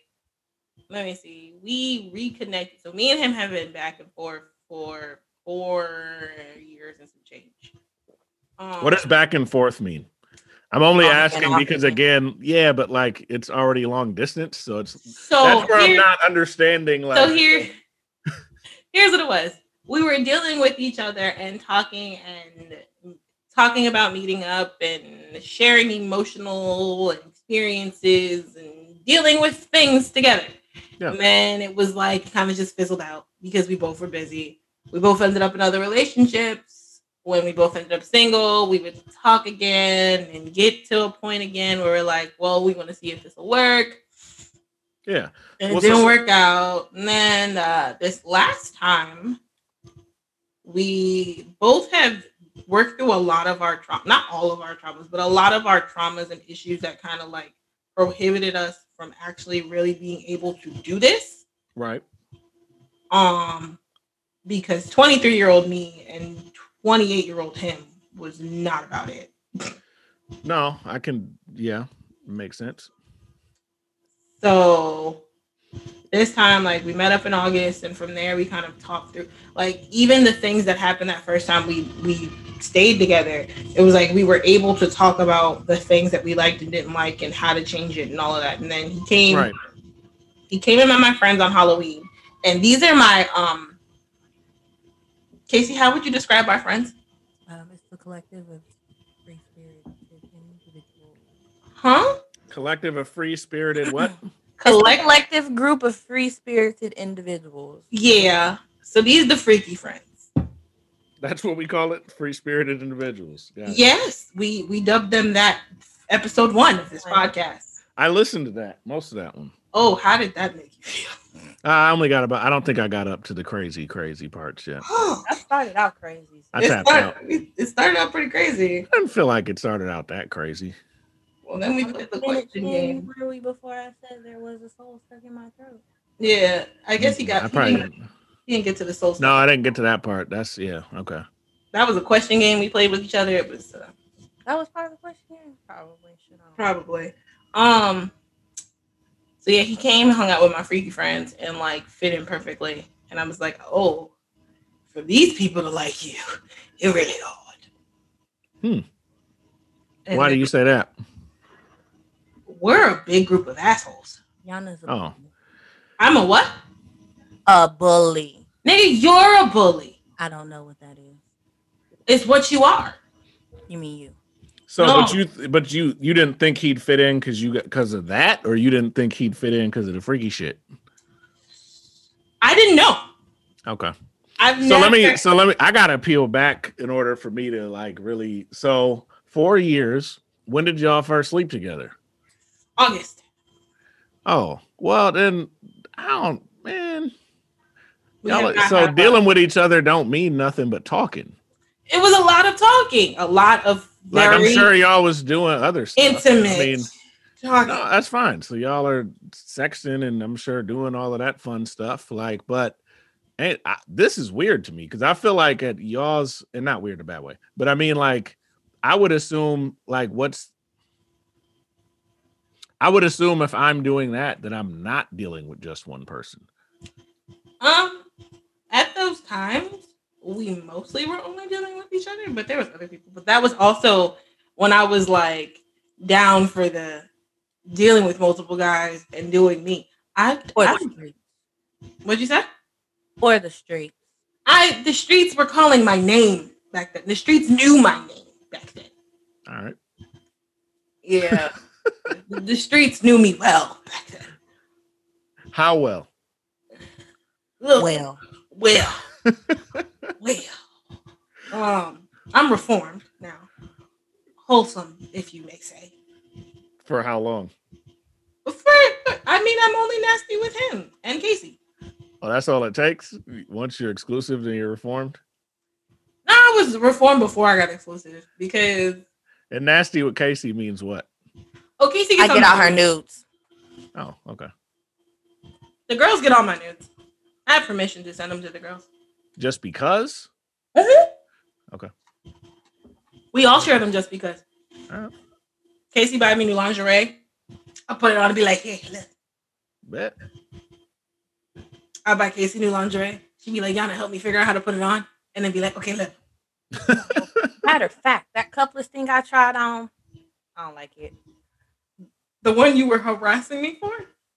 let me see. We reconnected. So me and him have been back and forth for four years and some change. Um, what does back and forth mean i'm only On asking because again. yeah but like it's already long distance so it's So that's where i'm not understanding like so here, here's what it was. We were dealing with each other and talking and talking about meeting up and sharing emotional experiences and dealing with things together. Yeah. And then it was like kind of just fizzled out because we both were busy. We both ended up in other relationships. When we both ended up single, we would talk again and get to a point again where we're like, well, we want to see if this will work yeah and it didn't so- work out. And then uh, this last time, we both have worked through a lot of our trauma, not all of our traumas, but a lot of our traumas and issues that kind of like prohibited us from actually really being able to do this. right Um, because 23 year old me and 28 year old him was not about it. no i can yeah makes sense So this time, like we met up in August, and from there we kind of talked through like even the things that happened that first time we we stayed together. It was like we were able to talk about the things that we liked and didn't like and how to change it and all of that. And then he came right he came in met my friends on Halloween. And these are my um Casey, how would you describe our friends? Um, it's the collective of free spirited individuals. Huh? collective of free spirited what Collect collective group of free spirited individuals. Yeah. So these the freaky friends. that's what we call it free spirited individuals yeah Yes, we we dubbed them that episode one of this Right. podcast. i listened to that most of that one Oh, how did that make you feel? I only got about i don't think i got up to the crazy crazy parts yet That started out crazy. I it, tapped out. started, it started out pretty crazy. I didn't feel like it started out that crazy. Well, then we played the question game. Literally before I said there was a soul stuck in my throat. Yeah, I guess he got. I he, probably didn't, he didn't get to the soul. no. I didn't get to that part. That's yeah, okay. that was a question game we played with each other. It was uh, That was part of the question. Game, probably probably. Um. So yeah, he came, and hung out with my freaky friends, and like fit in perfectly. And I was like, oh, for these people to like you, you're really hard. Hmm. And Why do you say that? We're a big group of assholes. Yana's a Oh. bully. I'm a what? A bully. Nigga, you're a bully. I don't know what that is. It's what you are. You mean you? So, but you, but you, you didn't think he'd fit in because you got because of that, or you didn't think he'd fit in because of the freaky shit. I didn't know. Okay. I've So let me, so let me. I gotta peel back in order for me to like really. So four years. When did y'all first sleep together? August. Oh, well then, I don't, man. We Y'all, so dealing with each other don't mean nothing but talking. It was a lot of talking, a lot of Like I'm sure y'all was doing other stuff. intimate I mean, talking. no, that's fine. So y'all are sexting and I'm sure doing all of that fun stuff. Like, but and I, this is weird to me because I feel like at y'all's and not weird in a bad way, but I mean like I would assume like what's I would assume if I'm doing that, that I'm not dealing with just one person. Um, at those times, we mostly were only dealing with each other, but there was other people. But that was also when I was like down for the dealing with multiple guys and doing me. I, Or I the streets. what'd you say? Or the streets. I the streets were calling my name back then. The streets knew my name back then. All right. Yeah. the streets knew me well back then. How well? Look, Well, well, well. Um, I'm reformed now. Wholesome, if you may say. For how long? For, I mean, I'm only nasty with him and Casey. Oh, that's all it takes. Once you're exclusive, then you're reformed. No, I was reformed before I got exclusive because And nasty with Casey means what? oh, Casey I gets get on out my her nudes. Oh, okay. The girls get all my nudes. I have permission to send them to the girls. Just because? Mm-hmm. Okay. We all share them just because. Alright. Casey buy me new lingerie. I put it on and be like, hey, look. Bet. I buy Casey new lingerie. She'd be like, Yana, help me figure out how to put it on. And then be like, okay, look. Matter of fact, that coupleless thing I tried on, I don't like it. The one you were harassing me for?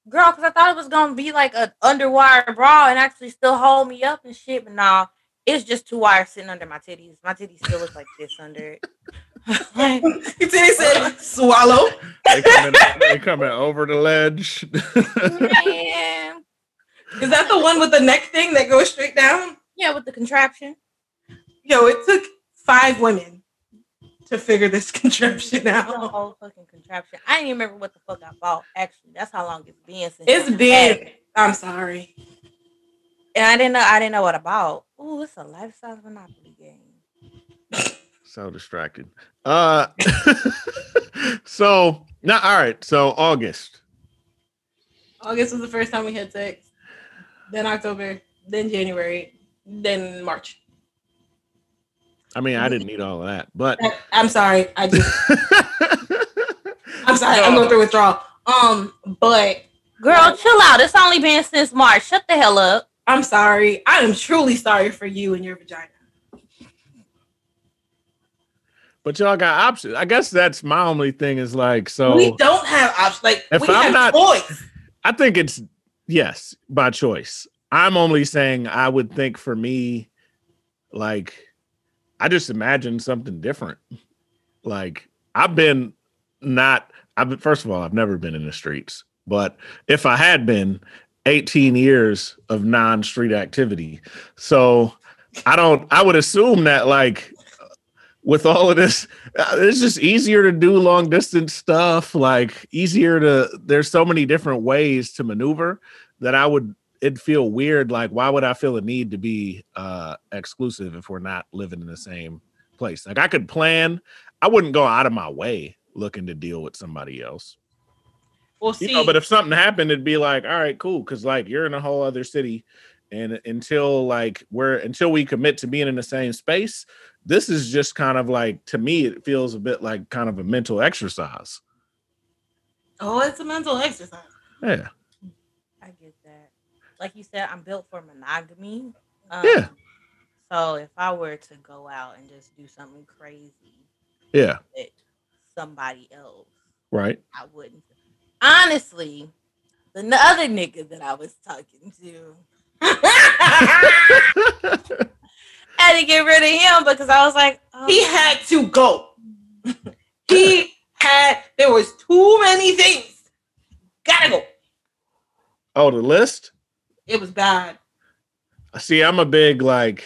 Girl, because I thought it was gonna be like a underwire bra and actually still hold me up and shit, but nah, it's just two wires sitting under my titties. My titties still look like this under it. Like, He said, swallow. they coming, they coming over the ledge. man. Is that the one with the neck thing that goes straight down? Yeah, with the contraption. Yo, it took five women to figure this contraption The out. whole fucking contraption. I didn't even remember what the fuck I bought. Actually, that's how long it's been since It's been. it. I'm sorry. And I didn't know. I didn't know what I bought. Ooh, it's a life size Monopoly game. so distracted. Uh so now all right. So August. August was the first time we had sex. Then October. Then January. Then March. I mean, I didn't need all of that, but I'm sorry. I just. I'm sorry. I'm going through withdrawal. Um, but Girl, chill out. It's only been since March. Shut the hell up. I'm sorry. I am truly sorry for you and your vagina. but y'all got options. I guess that's my only thing is like so we don't have options. Like If we I'm have not- choice. I think it's yes, by choice. I'm only saying I would think for me, like, I just imagine something different. Like, I've been not, I've been, first of all, I've never been in the streets, but if I had been, 18 years of non street activity. So I don't, I would assume that, like, with all of this, uh, it's just easier to do long distance stuff. Like easier to. There's so many different ways to maneuver that I would. It'd feel weird. Like why would I feel a need to be uh exclusive if we're not living in the same place? Like I could plan. I wouldn't go out of my way looking to deal with somebody else. We'll see. You know, but if something happened, it'd be like, all right, cool, because like you're in a whole other city, and until like we're until we commit to being in the same space, this is just kind of like to me, it feels a bit like kind of a mental exercise. oh, it's a mental exercise. Yeah, I get that. Like you said, I'm built for monogamy. Um, Yeah. So if I were to go out and just do something crazy yeah, with somebody else, right. I wouldn't. Honestly, the other nigga that I was talking to, I had to get rid of him because I was like, oh, he had to go. he had. There was too many things. Gotta go. oh, the list. It was bad. See, I'm a big like.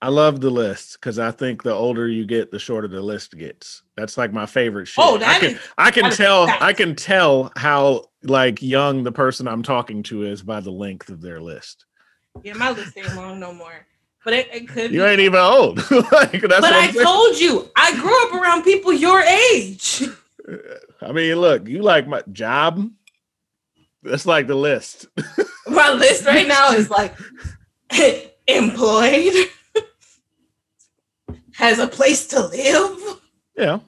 I love the list because I think the older you get, the shorter the list gets. That's like my favorite shit. Oh, I can, is. I can that tell. I can tell how like young the person I'm talking to is by the length of their list. Yeah, my list ain't long no more. But it, it could. You be. ain't even old. like, but I saying. told you, I grew up around people your age. I mean, look, you like my job. That's like the list. My list right now is like employed, has a place to live. Yeah.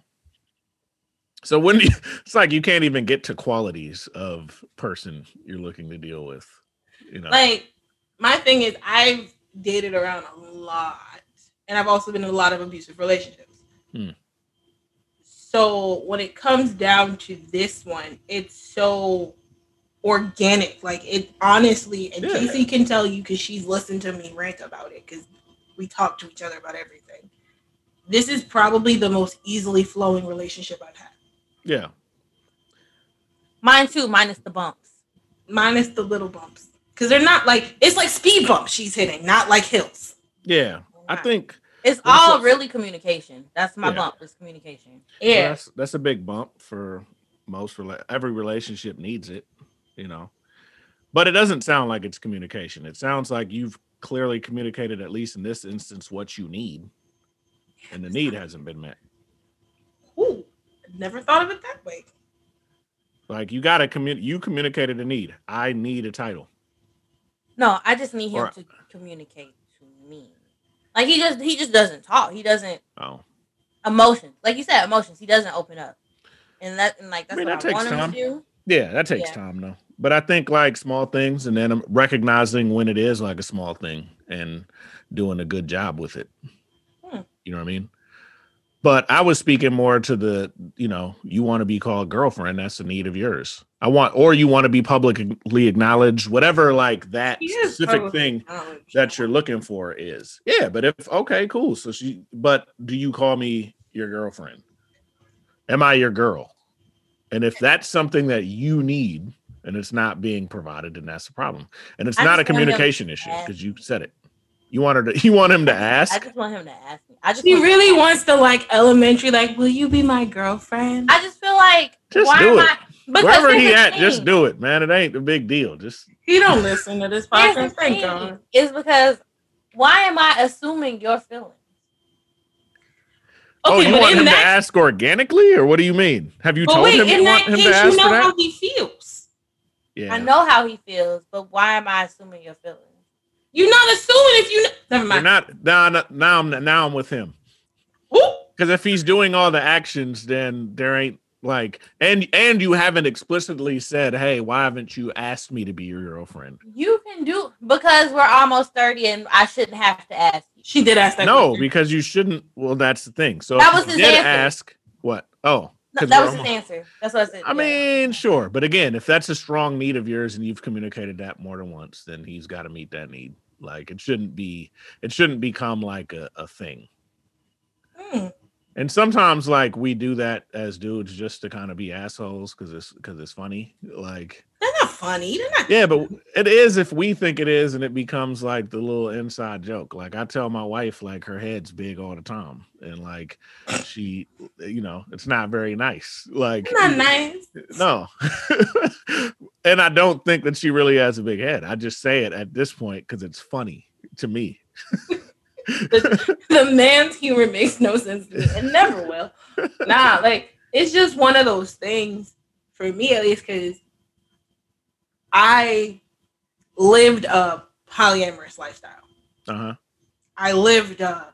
So when you, it's like you can't even get to qualities of person you're looking to deal with. You know, Like my thing is I've dated around a lot and I've also been in a lot of abusive relationships. Hmm. So when it comes down to this one, it's so organic. Like it honestly, and Yeah. Casey can tell you because she's listened to me rant about it because we talk to each other about everything. This is probably the most easily flowing relationship I've had. yeah, Mine too, minus the bumps. Minus the little bumps. Because they're not like it's like speed bumps she's hitting, not like hills. yeah. I think It's all so- really communication. That's my Yeah. bump. Is communication. well, Yeah. that's that's a big bump for most rela- every relationship needs it. You know, but it doesn't sound like it's communication. It sounds like you've clearly communicated at least in this instance what you need, and the need hasn't been met. Ooh, never thought of it that way. Like you got to communicate. You communicated a need. I need a title. No, I just need him Or- to communicate to me. Like he just he just doesn't talk. He doesn't Oh, emotions. Like you said, emotions. He doesn't open up. And that and like that's mean, what that I want him to do. yeah, that takes Yeah. time though. But I think like small things, and then I'm recognizing when it is like a small thing and doing a good job with it. Hmm. You know what I mean? But I was speaking more to the, you know, you want to be called girlfriend. That's a need of yours. I want, or you want to be publicly acknowledged, whatever like that specific thing that you're looking for is. Yeah, but if okay, cool. So she but do you call me your girlfriend? Am I your girl? And if that's something that you need and it's not being provided, then that's a problem. And it's I not a just want him communication issue because you said it. You want her to you want him to ask? I just want him to ask me. I just He want- really wants the like elementary, like, will you be my girlfriend? I just feel like Just why do am it. I because Wherever he the at, just do it, man. It ain't a big deal. Just he don't listen to this podcast. Thank thing, God. is because why am I assuming your feelings? oh, you want in him to ask organically, or what do you mean? Have you but told wait, him you want him case, to ask you for that? how he feels. Yeah. I know how he feels, but why am I assuming your feelings? You're not assuming if you. Know, never You're mind. not now. now- Now I'm now I'm with him Ooh, because if he's doing all the actions, then there ain't like and and you haven't explicitly said, "Hey, why haven't you asked me to be your girlfriend?" You can do because we're almost 30 and I shouldn't have to ask you. she did ask that. No, question. because you shouldn't. Well, that's the thing. So That was his did answer. ask what? Oh, No, that was his answer. That's what I said. I mean, sure, but again, if that's a strong need of yours and you've communicated that more than once, then he's got to meet that need. Like it shouldn't be. It shouldn't become like a, a thing. Hmm. And sometimes like we do that as dudes just to kind of be assholes because it's because it's funny. Like They're not funny. They're not. yeah, but it is if we think it is, and it becomes like the little inside joke. Like I tell my wife, like her head's big all the time, and like she, you know, it's not very nice. Like not nice. no. and I don't think that she really has a big head. I just say it at this point because it's funny to me. the, the man's humor makes no sense to me and never will. Nah, like it's just one of those things for me at least because I lived a polyamorous lifestyle. Uh huh. I lived a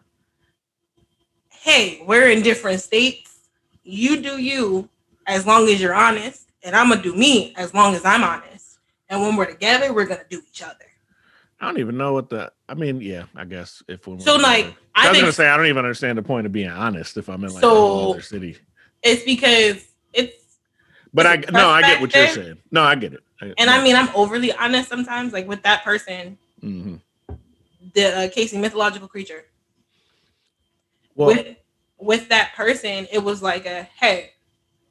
hey, we're in different states. You do you as long as you're honest, and I'm gonna do me as long as I'm honest. And when we're together, we're gonna do each other. I don't even know what the. I mean, yeah, I guess if we. So like I I was think gonna say I don't even understand the point of being honest if I'm in like a So- whole other city. it's because it's But I no, I get what you're saying. No, I get it. and I mean I'm overly honest sometimes. Like with that person, hmm the uh, Casey mythological creature. well, with with that person, it was like a hey,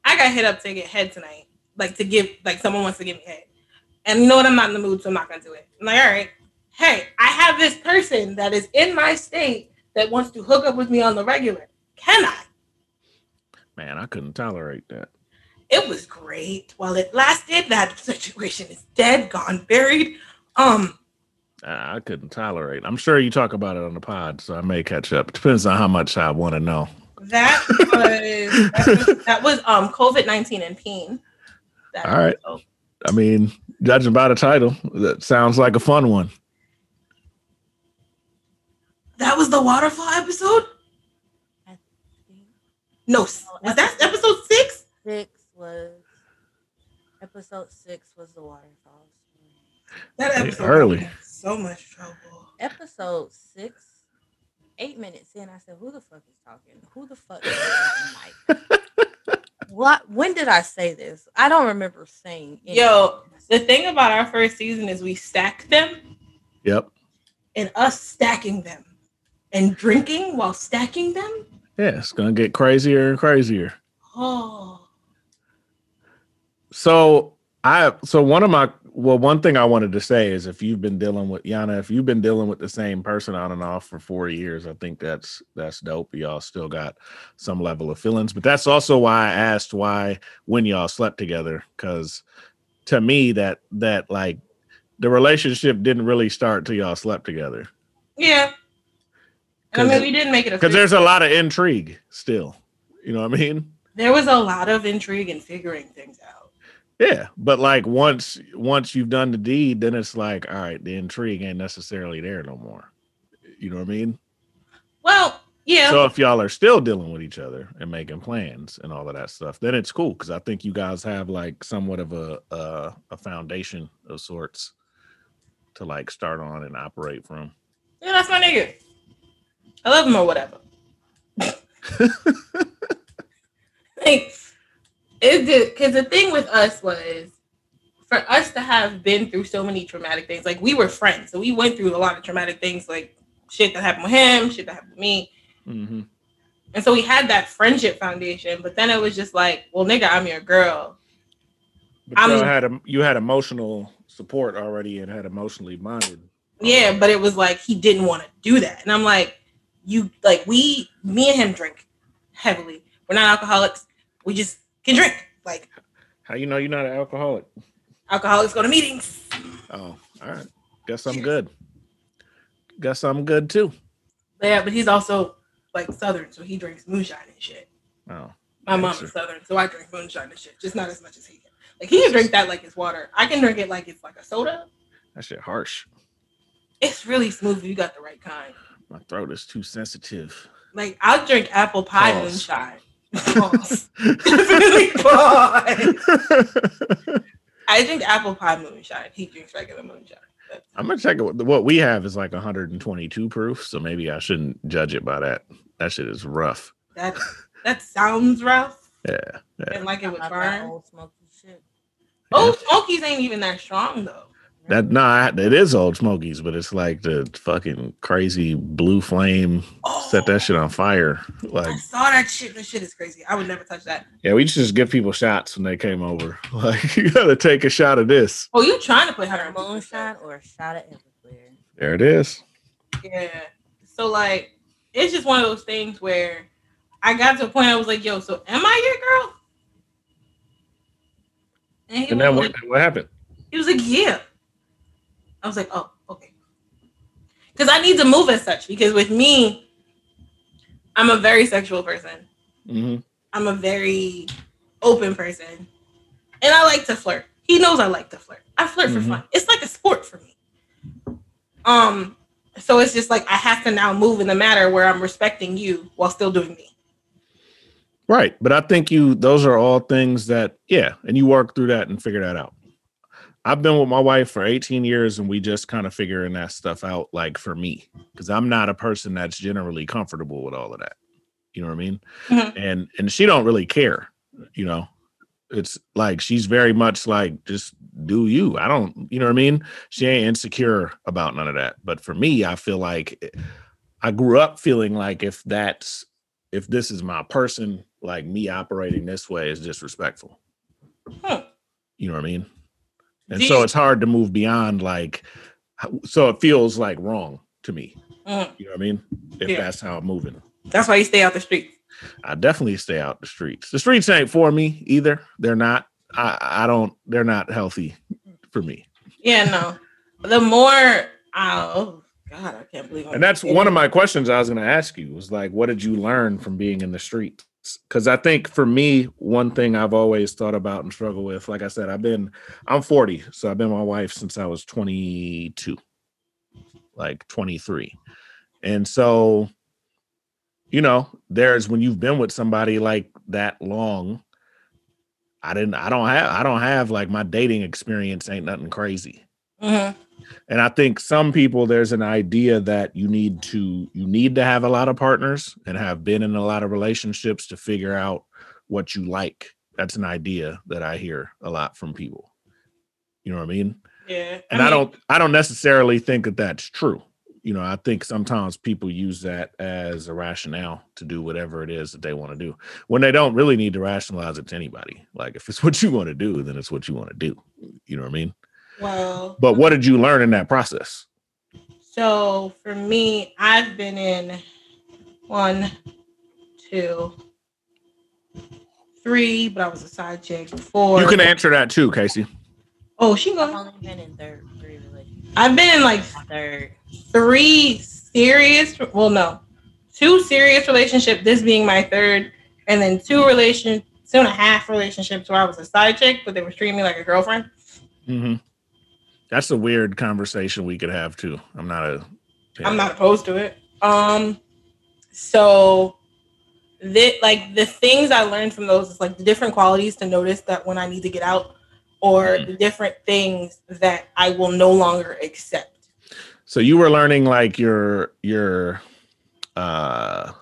I got hit up to get head tonight. Like to give like someone wants to give me head. And you know what? I'm not in the mood, so I'm not gonna do it. I'm like, all right, hey, I have this person that is in my state that wants to hook up with me on the regular. Can I? man, I couldn't tolerate that. It was great while it lasted. That situation is dead, gone, buried. Um, I couldn't tolerate. I'm sure you talk about it on the pod, so I may catch up. Depends on how much I want to know. that was that was, that was um COVID nineteen and peen. That All right. episode. I mean, judging by the title, that sounds like a fun one. That was the waterfall episode. I think- No, was that episode six? six was episode six was the waterfall. That Hey, episode early. got me in So much trouble. Episode six, eight minutes in, I said, "Who the fuck is talking? Who the fuck is on the? What? When did I say this? I don't remember saying. anything. Yo, the thing about our first season is we stacked them, Yep. and us stacking them, and drinking while stacking them. Yeah, it's gonna get crazier and crazier. Oh, So I so one of my well, one thing I wanted to say is if you've been dealing with Yana, if you've been dealing with the same person on and off for four years, I think that's that's dope. Y'all still got some level of feelings, but that's also why I asked why when y'all slept together, because to me that that like the relationship didn't really start till y'all slept together. yeah. And I 'Cause- mean, we didn't make it a Because there's a lot of intrigue still. You know what I mean? there was a lot of intrigue in figuring things out. Yeah, but like once once you've done the deed, then it's like, all right, the intrigue ain't necessarily there no more. You know what I mean? Well, yeah. So if y'all are still dealing with each other and making plans and all of that stuff, then it's cool because I think you guys have like somewhat of a, a a foundation of sorts to like start on and operate from. yeah, that's my nigga. I love him or whatever. like it because the thing with us was for us to have been through so many traumatic things like we were friends so we went through a lot of traumatic things like shit that happened with him shit that happened with me hmm and so we had that friendship foundation but then it was just like well nigga i'm your girl But I'm- you had a, you had emotional support already and had emotionally bonded. yeah but it was like he didn't want to do that and i'm like you like we me and him drink heavily we're not alcoholics we just can drink like How you know you're not an alcoholic? alcoholics go to meetings Oh, all right. Guess I'm good. Guess I'm good too. Yeah, but he's also like Southern, so he drinks moonshine and shit. Oh, My mom is. Southern, so I drink moonshine and shit, just not as much as he can. Like he can drink that like it's water. I can drink it like it's like a soda. that shit harsh. It's really smooth if you got the right kind. My throat is too sensitive. Like I'll drink apple pie Pause. moonshine. Pause. Definitely pause. I drink apple pie moonshine. He drinks regular moonshine. But I'm gonna check it. What we have is like 122 proof, so maybe I shouldn't judge it by that. That shit is rough. that that sounds rough. Yeah, And like it would Not burn. old smoky shit. Old Smokies ain't even that strong though. That nah, it is old Smokies, but it's like the fucking crazy blue flame set that shit on fire. Oh, like, I saw that shit. That shit is crazy. I would never touch that. yeah, we just give people shots when they came over. Like, you gotta take a shot of this. Oh, you trying to put her A in moonshine or a shot of Everclear. There it is. Yeah. So like, it's just one of those things where I got to a point I was like, "Yo, so am I your girl?" And he, And was, then what, like, what happened? he was like, "Yeah." I was like, "Oh, okay." Because I need to move as such. Because with me, I'm a very sexual person. hmm I'm a very open person. And I like to flirt. He knows I like to flirt. I flirt for Mhm. fun. It's like a sport for me. Um, so it's just like I have to now move in the matter where I'm respecting you while still doing me. Right. But I think you, those are all things that, yeah, and you work through that and figure that out. I've been with my wife for 18 years and we just kind of figuring that stuff out, like for me, because I'm not a person that's generally comfortable with all of that. You know what I mean? Mhm. And and she don't really care, you know. It's like she's very much like just do you. I don't, you know what I mean? She ain't insecure about none of that. But for me, I feel like eh, I grew up feeling like if that's if this is my person, like me operating this way is disrespectful. Hmm. You know what I mean? And so it's hard to move beyond like so it feels like wrong to me. Mhm. You know what I mean? If Yeah. that's how I'm moving. That's why you stay out the streets. I definitely stay out the streets. The streets ain't for me either. They're not. I I don't. They're not healthy for me. Yeah, no. the more oh God, I can't believe. I'm And that's one of my questions I was going to ask you was like, what did you learn from being in the streets? Because I think for me, one thing I've always thought about and struggled with, like I said, I've been, I'm 40, so I've been my wife since I was 22, like 23, and so, you know, there's when you've been with somebody like that long, I didn't. I don't have. I don't have like my dating experience ain't nothing crazy. Mhm. And I think some people there's an idea that you need to you need to have a lot of partners and have been in a lot of relationships to figure out what you like. That's an idea that I hear a lot from people. You know what I mean? Yeah. And I, mean, don't I don't necessarily think that that's true. You know, I think sometimes people use that as a rationale to do whatever it is that they want to do when they don't really need to rationalize it to anybody. Like if it's what you want to do, then it's what you want to do. You know what I mean? Well, But what did you learn in that process? So for me, I've been in one, two, three, but I was a side chick Four. You can answer that too, Casey. Oh, she I've going. only been in third three relationships. I've been in like Third. three serious. Well, no, two serious relationship. This being my third, and then two relation, two and a half relationships where I was a side chick, but they were treating me like a girlfriend. hmm That's a weird conversation we could have too. I'm not a. I'm not opposed to it. Um, so that like the things I learned from those is like the different qualities to notice that when I need to get out, or Mhm. the different things that I will no longer accept. So you were learning like your your uh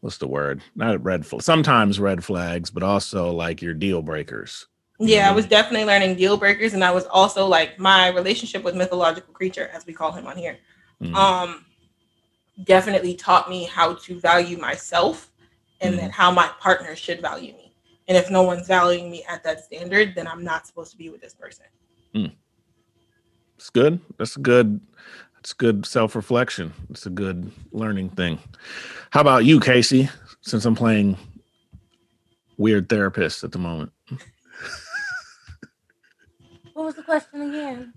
what's the word? Not red flag. Sometimes red flags, but also like your deal breakers. Yeah, I Mhm. was definitely learning deal breakers, and I was also like my relationship with mythological creature, as we call him on here. Mhm. um definitely taught me how to value myself and Mhm. then how my partner should value me and if no one's valuing me at that standard then i'm not supposed to be with this person It's good. That's good. It's good self reflection. It's a good learning thing. How about you, Casey? Since I'm playing weird therapist at the moment. What was the question again?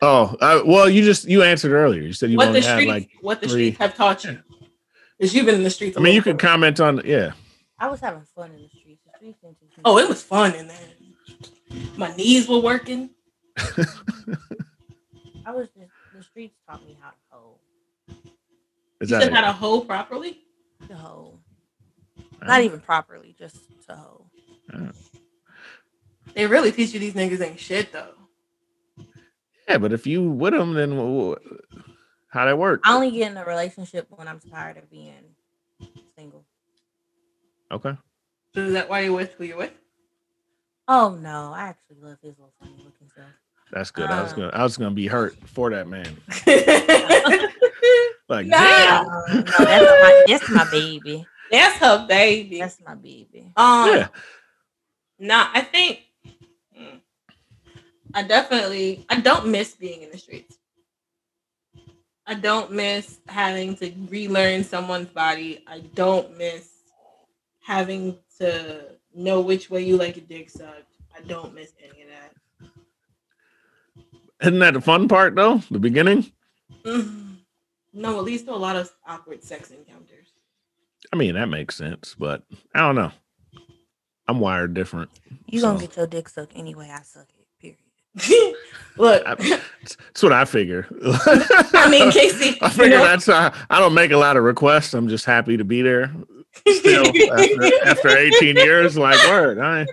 Oh, uh, well, you just you answered earlier. You said you what only the had streets like. what the three- streets have taught you because you've been in the streets I mean, you little could comment on yeah. I was having fun in the streets. The streets didn't teach me oh it was fun in there my knees were working I was just the streets taught me how to hoe. Is you that said how to hoe properly To hoe. Uh, Not even properly, just to hoe. They really teach you these niggas ain't shit though Yeah, but if you with them, then wh- wh- how that work? I only get in a relationship when I'm tired of being single. Okay. so is that why you're with who you're with Oh no, I actually love his little funny looking self. That's good. I was Uh. gonna I was gonna be hurt for that man. Like Nah. damn. No, no, that's my that's my baby. that's her baby That's my baby. Um, Yeah. nah, I think I definitely I don't miss being in the streets. I don't miss having to relearn someone's body. I don't miss having to know which way you like your dick sucked. I don't miss any of that. Isn't that the fun part though? The beginning? Mhm. No, at least a lot of awkward sex encounters. I mean, that makes sense, but I don't know. I'm wired different. You gonna get your dick sucked anyway. I suck it. Look, I, that's what I figure. I mean, Casey, I you figure know- that's uh, I don't make a lot of requests. I'm just happy to be there still after, after 18 years. Like, word, I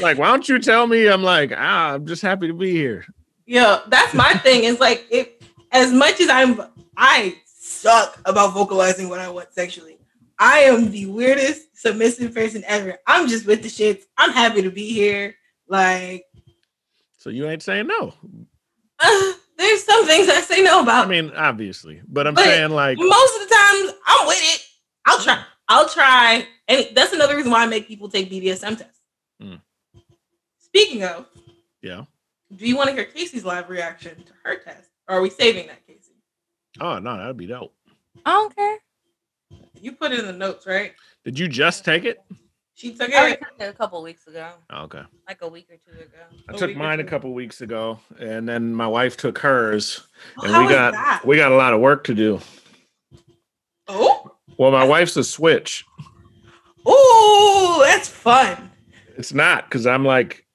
like, why don't you tell me? I'm like, ah, I'm just happy to be here. Yeah, that's my thing. Is like if as much as I'm I suck about vocalizing what I want sexually. I am the weirdest submissive person ever. I'm just with the shits. I'm happy to be here. Like So you ain't saying no. uh, there's some things I say no about. I mean, obviously, but I'm But saying like, most of the times I'm with it. I'll try. I'll try. And that's another reason why I make people take BDSM tests. Mm. Speaking of, yeah. do you want to hear Casey's live reaction to her test? Or are we saving that, Casey? Oh no, that'd be dope. I don't care. You put it in the notes, right? Did you just take it? She took I it. took it a couple weeks ago, Oh, okay. like a week or two ago. I A took mine a couple weeks ago, and then my wife took hers, and How we got that? we got a lot of work to do. Oh, Well, my wife's a switch. oh, that's fun. It's not because I'm like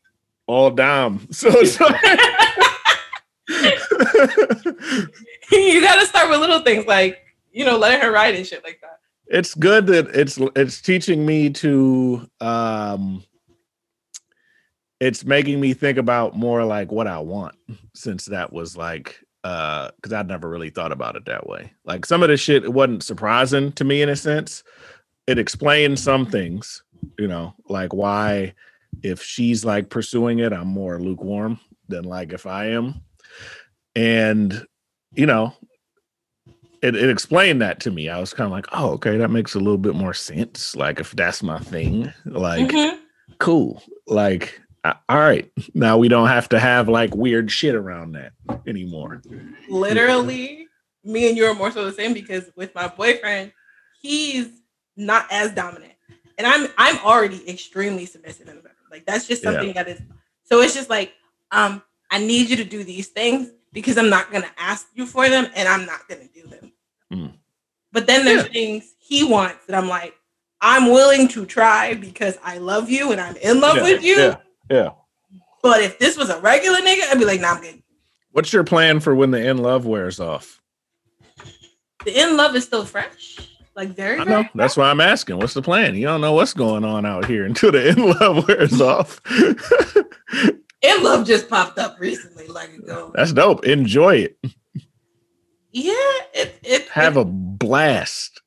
all down. So it's you got to start with little things like you know letting her ride and shit like that. It's good that it's it's teaching me to um it's making me think about more like what I want since that was like uh because I'd never really thought about it that way. Like some of the shit it wasn't surprising to me in a sense. It explained some things, you know, like why if she's like pursuing it, I'm more lukewarm than like if I am. And you know, it, it explained that to me. I was kind of like, oh, okay, that makes a little bit more sense. Like if that's my thing, like Mhm. cool. Like uh, all right, now we don't have to have like weird shit around that anymore. literally me and you are more so the same because with my boyfriend he's not as dominant and i'm i'm already extremely submissive in the bedroom like that's just Yeah. something that is so it's just like um i need you to do these things because i'm not going to ask you for them and i'm not going to do them Mm. but then there's Yeah. things he wants that i'm like i'm willing to try because i love you and i'm in love Yeah, with you yeah, yeah. but if this was a regular nigga i'd be like nah i'm good What's your plan for when the in love wears off? the in love is still fresh like very, I very know. That's why I'm asking. What's the plan? You don't know what's going on out here until the in love wears off. In Love just popped up recently, like ago. That's dope. Enjoy it. Yeah, it it. Have it- a blast.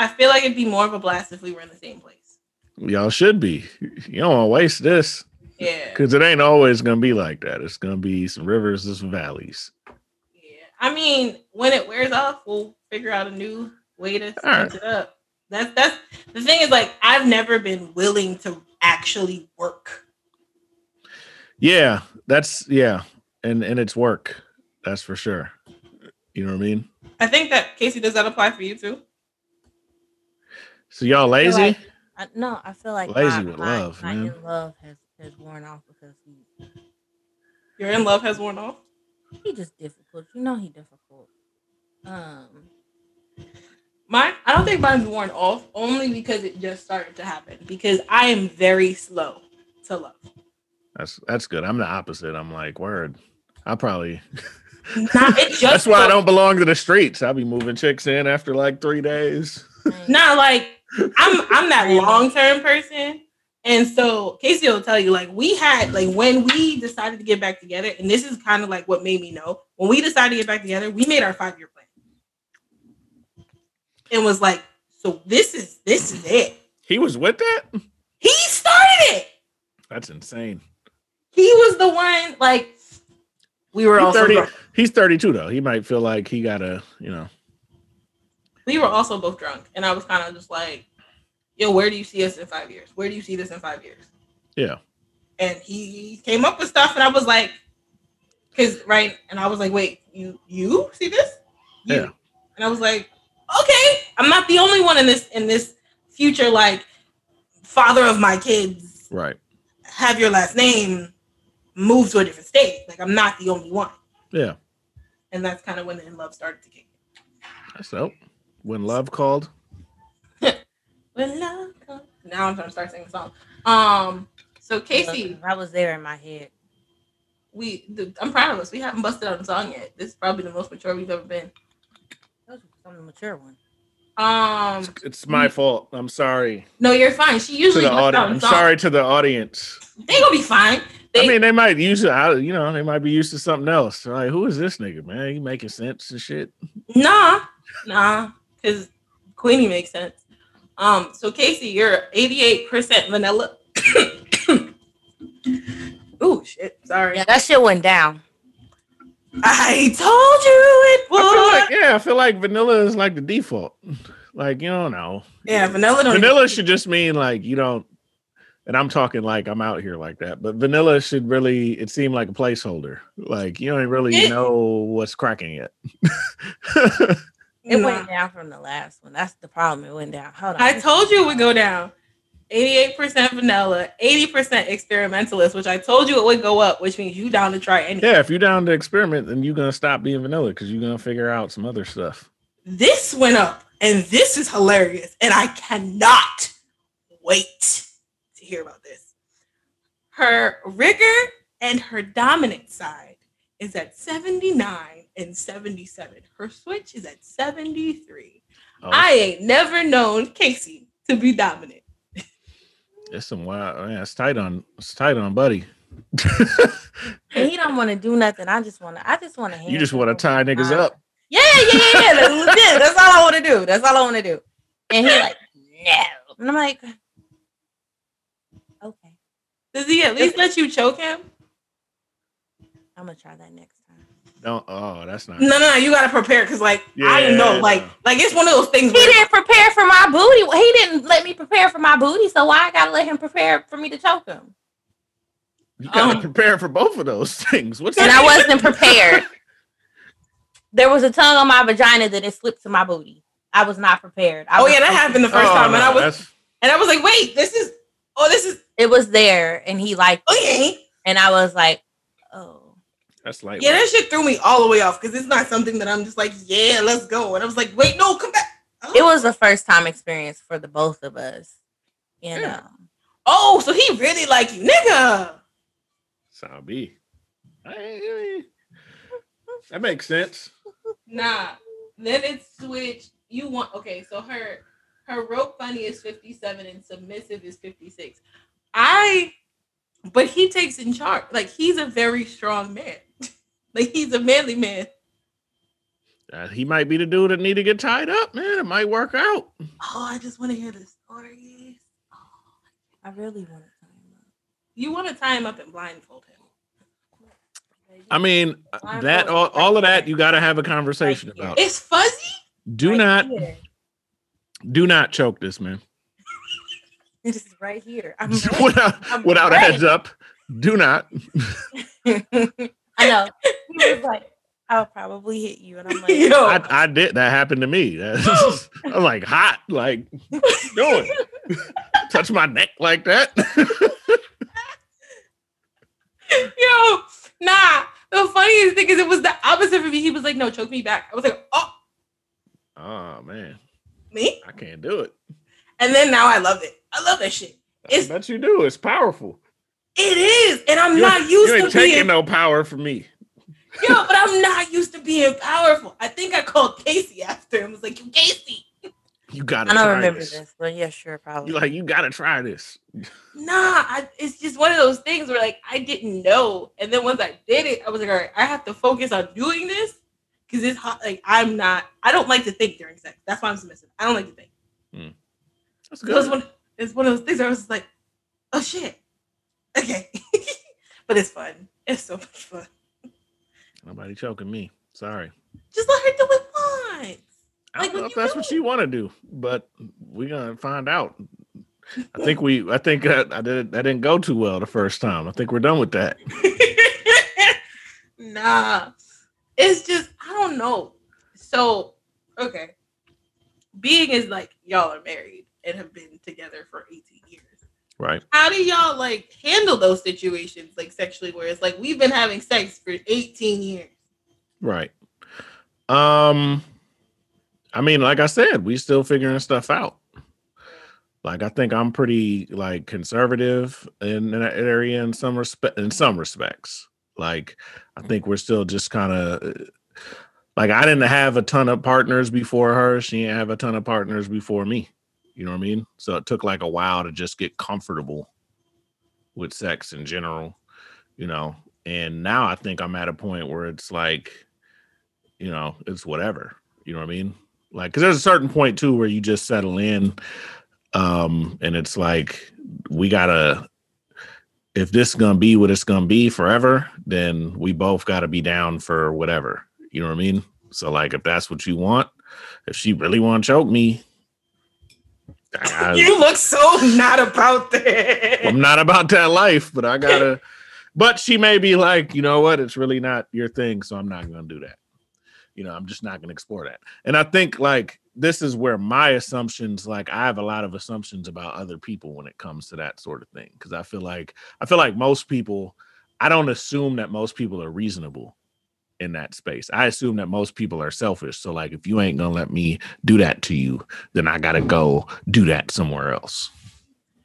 I feel like it'd be more of a blast if we were in the same place. Y'all should be. You don't want to waste this Yeah, because it ain't always going to be like that. It's going to be some rivers and some valleys. yeah. I mean, when it wears off, we'll figure out a new way to All right. switch it up. That's that's the thing is like I've never been willing to actually work. Yeah, that's yeah, and and it's work. That's for sure. You know what I mean? I think that Casey does that apply for you too. So y'all I lazy? like- I, no, I feel like Lazy my, with my, love, my man. in love has, has worn off because he Your in love has worn off. he just difficult. You know he difficult. Um, Mine, I don't think mine's worn off only because it just started to happen. Because I am very slow to love. That's that's good. I'm the opposite. I'm like word. I probably Not it just that's why I don't belong to the streets. I'll be moving chicks in after like three days. not like I'm I'm that long term person. And so Casey will tell you, like, we had like when we decided to get back together, and this is kind of like what made me know when we decided to get back together, we made our five year plan. It was like, so this is this is it. He was with that? He started it. That's insane. He was the one, like, we were He's also 30 drunk. He's 32 though. He might feel like he gotta, you know. we were also both drunk, and I was kind of just like, yo, where do you see us in five years? Where do you see this in five years? Yeah. and he came up with stuff and i was like because right and i was like wait you you see this You. Yeah. and i was like okay i'm not the only one in this in this future like father of my kids Right. have your last name move to a different state like i'm not the only one Yeah. and that's kind of when the in love started to kick That's dope. When love called. when love comes now i'm trying to start singing the song um so casey I was there in my head. we the, i'm proud of us we haven't busted out a song yet this is probably the most mature we've ever been That was some of the mature one. Um, It's my fault. I'm sorry no, you're fine. She to usually the busts out audience. a I'm sorry to the audience. They gonna be fine. They, I mean, they might use it. You know, they might be used to something else. They're like, who is this nigga, man? He making sense and shit. nah, nah, because Queenie makes sense. Um, so Casey, you're 88% vanilla. Ooh, shit. Sorry. Yeah, that shit went down. I told you it I like, would. yeah, I feel like vanilla is like the default. Like, you don't know. Yeah, vanilla don't Vanilla should just mean like you don't. And I'm talking like I'm out here like that, but vanilla should really it seemed like a placeholder. Like you don't really It- know what's cracking yet. It Nah. went down from the last one. That's the problem. It went down. Hold on. I told you it would go down. 88% vanilla, 80% experimentalist, which I told you it would go up, which means you down to try anything. yeah, if you're down to experiment, then you're gonna stop being vanilla because you're gonna figure out some other stuff. this went up and this is hilarious and i cannot wait to hear about this her rigger and her dominant side is at 79 and 77 her switch is at 73 Oh, i ain't never known casey to be dominant It's some wild oh, man. It's tight on. It's tight on, buddy. And he don't want to do nothing. I just want to. I just want to. you just want to tie niggas uh, up. Yeah, yeah, yeah, yeah. That's. That's all I want to do. That's all I want to do. And he like, no. And I'm like, okay, Does he at least let you choke him? I'm gonna try that next time. Don't. Oh, that's not. No, no, no. You gotta prepare because, like, I Yeah, know, like, no. like it's one of those things. He Where, didn't prepare for my booty. He didn't let me prepare for my booty. So why I gotta let him prepare for me to choke him? You gotta Um, prepare for both of those things. What's And I wasn't prepared. There was a tongue on my vagina that it slipped to my booty. I was not prepared. I oh yeah, that so happened the first Oh, time, and I was, that's- and I was like, wait, this is, oh, this is, It was there, and he liked, it. and I was like, oh. that's like Yeah, that shit threw me all the way off because it's not something that I'm just like, yeah, let's go. And I was like, wait, no, come back. Oh. It was a first time experience for the both of us. You Yeah. know. Oh, so he really like you, nigga. Sound B. I- That makes sense. Nah. Then it's switched. You want okay, so her her rope bunny is 57 and submissive is 56. I but he takes in charge. Like he's a very strong man. like he's a manly man. Uh, he might be the dude that need to get tied up, man. It might work out. Oh, I just want to hear the stories. I really want to tie him up. You want to tie him up and blindfold him. I mean, uh, that all, all of that you got to have a conversation Right about. It's fuzzy. Do Right not, here. do not choke this man It is right here. I'm without I'm without a heads up. Do not. I know. He was like, I'll probably hit you. And I'm like, Yo, I, I did. That happened to me. That's- I'm like hot. Like what you doing? Touch my neck like that. yo, nah. The funniest thing is it was the opposite for me. He was like, no, choke me back. I was like, oh, oh man, me? I can't do it. And then now I love it. I love that shit. I It's- bet you do. It's powerful. It is. And I'm You, not you used ain't to taking being no power from me. yo, but I'm not used to being powerful. I think I called Casey after him. I was like, you Casey. You gotta I don't try remember this. this. but yeah, sure, probably. You're like you gotta try this. Nah, I, it's just one of those things where like I didn't know. And then once I did it, I was like, all right, I have to focus on doing this because it's hot. Like I'm not, I don't like to think during sex. That's why I'm submissive. I don't like to think. Hmm. That's good. one, it's one of those things where I was like, oh shit. Okay. but it's fun. It's so much fun. Nobody choking me. Sorry. Just let her do it once. I Like, don't know if that's what you want to do, but we're gonna find out. I think we. I think uh, I did. That didn't go too well the first time. I think we're done with that. nah. It's just, I don't know. So, okay. Being is like y'all are married and have been together for 18 years. Right. How do y'all like handle those situations like sexually where it's like we've been having sex for 18 years? Right. Um. I mean, like I said, we still figuring stuff out. Like I think I'm pretty like conservative in, in that area in some respect in some respects. Like I think we're still just kind of like I didn't have a ton of partners before her. She didn't have a ton of partners before me. You know what I mean? So it took like a while to just get comfortable with sex in general, you know. And now I think I'm at a point where it's like, you know, it's whatever. You know what I mean? Like, because there's a certain point too where you just settle in, um, and it's like we gotta. If this is gonna be what it's gonna be forever, then we both gotta be down for whatever. You know what I mean? So like, if that's what you want, if she really want to choke me, I, you look so not about that. I'm not about that life, but I gotta. But she may be like, you know what? It's really not your thing, so I'm not gonna do that. You know, I'm just not gonna explore that. And I think like this is where my assumptions, like I have a lot of assumptions about other people when it comes to that sort of thing. Cause I feel like I feel like most people, I don't assume that most people are reasonable in that space. I assume that most people are selfish. So like if you ain't gonna let me do that to you, then I gotta go do that somewhere else.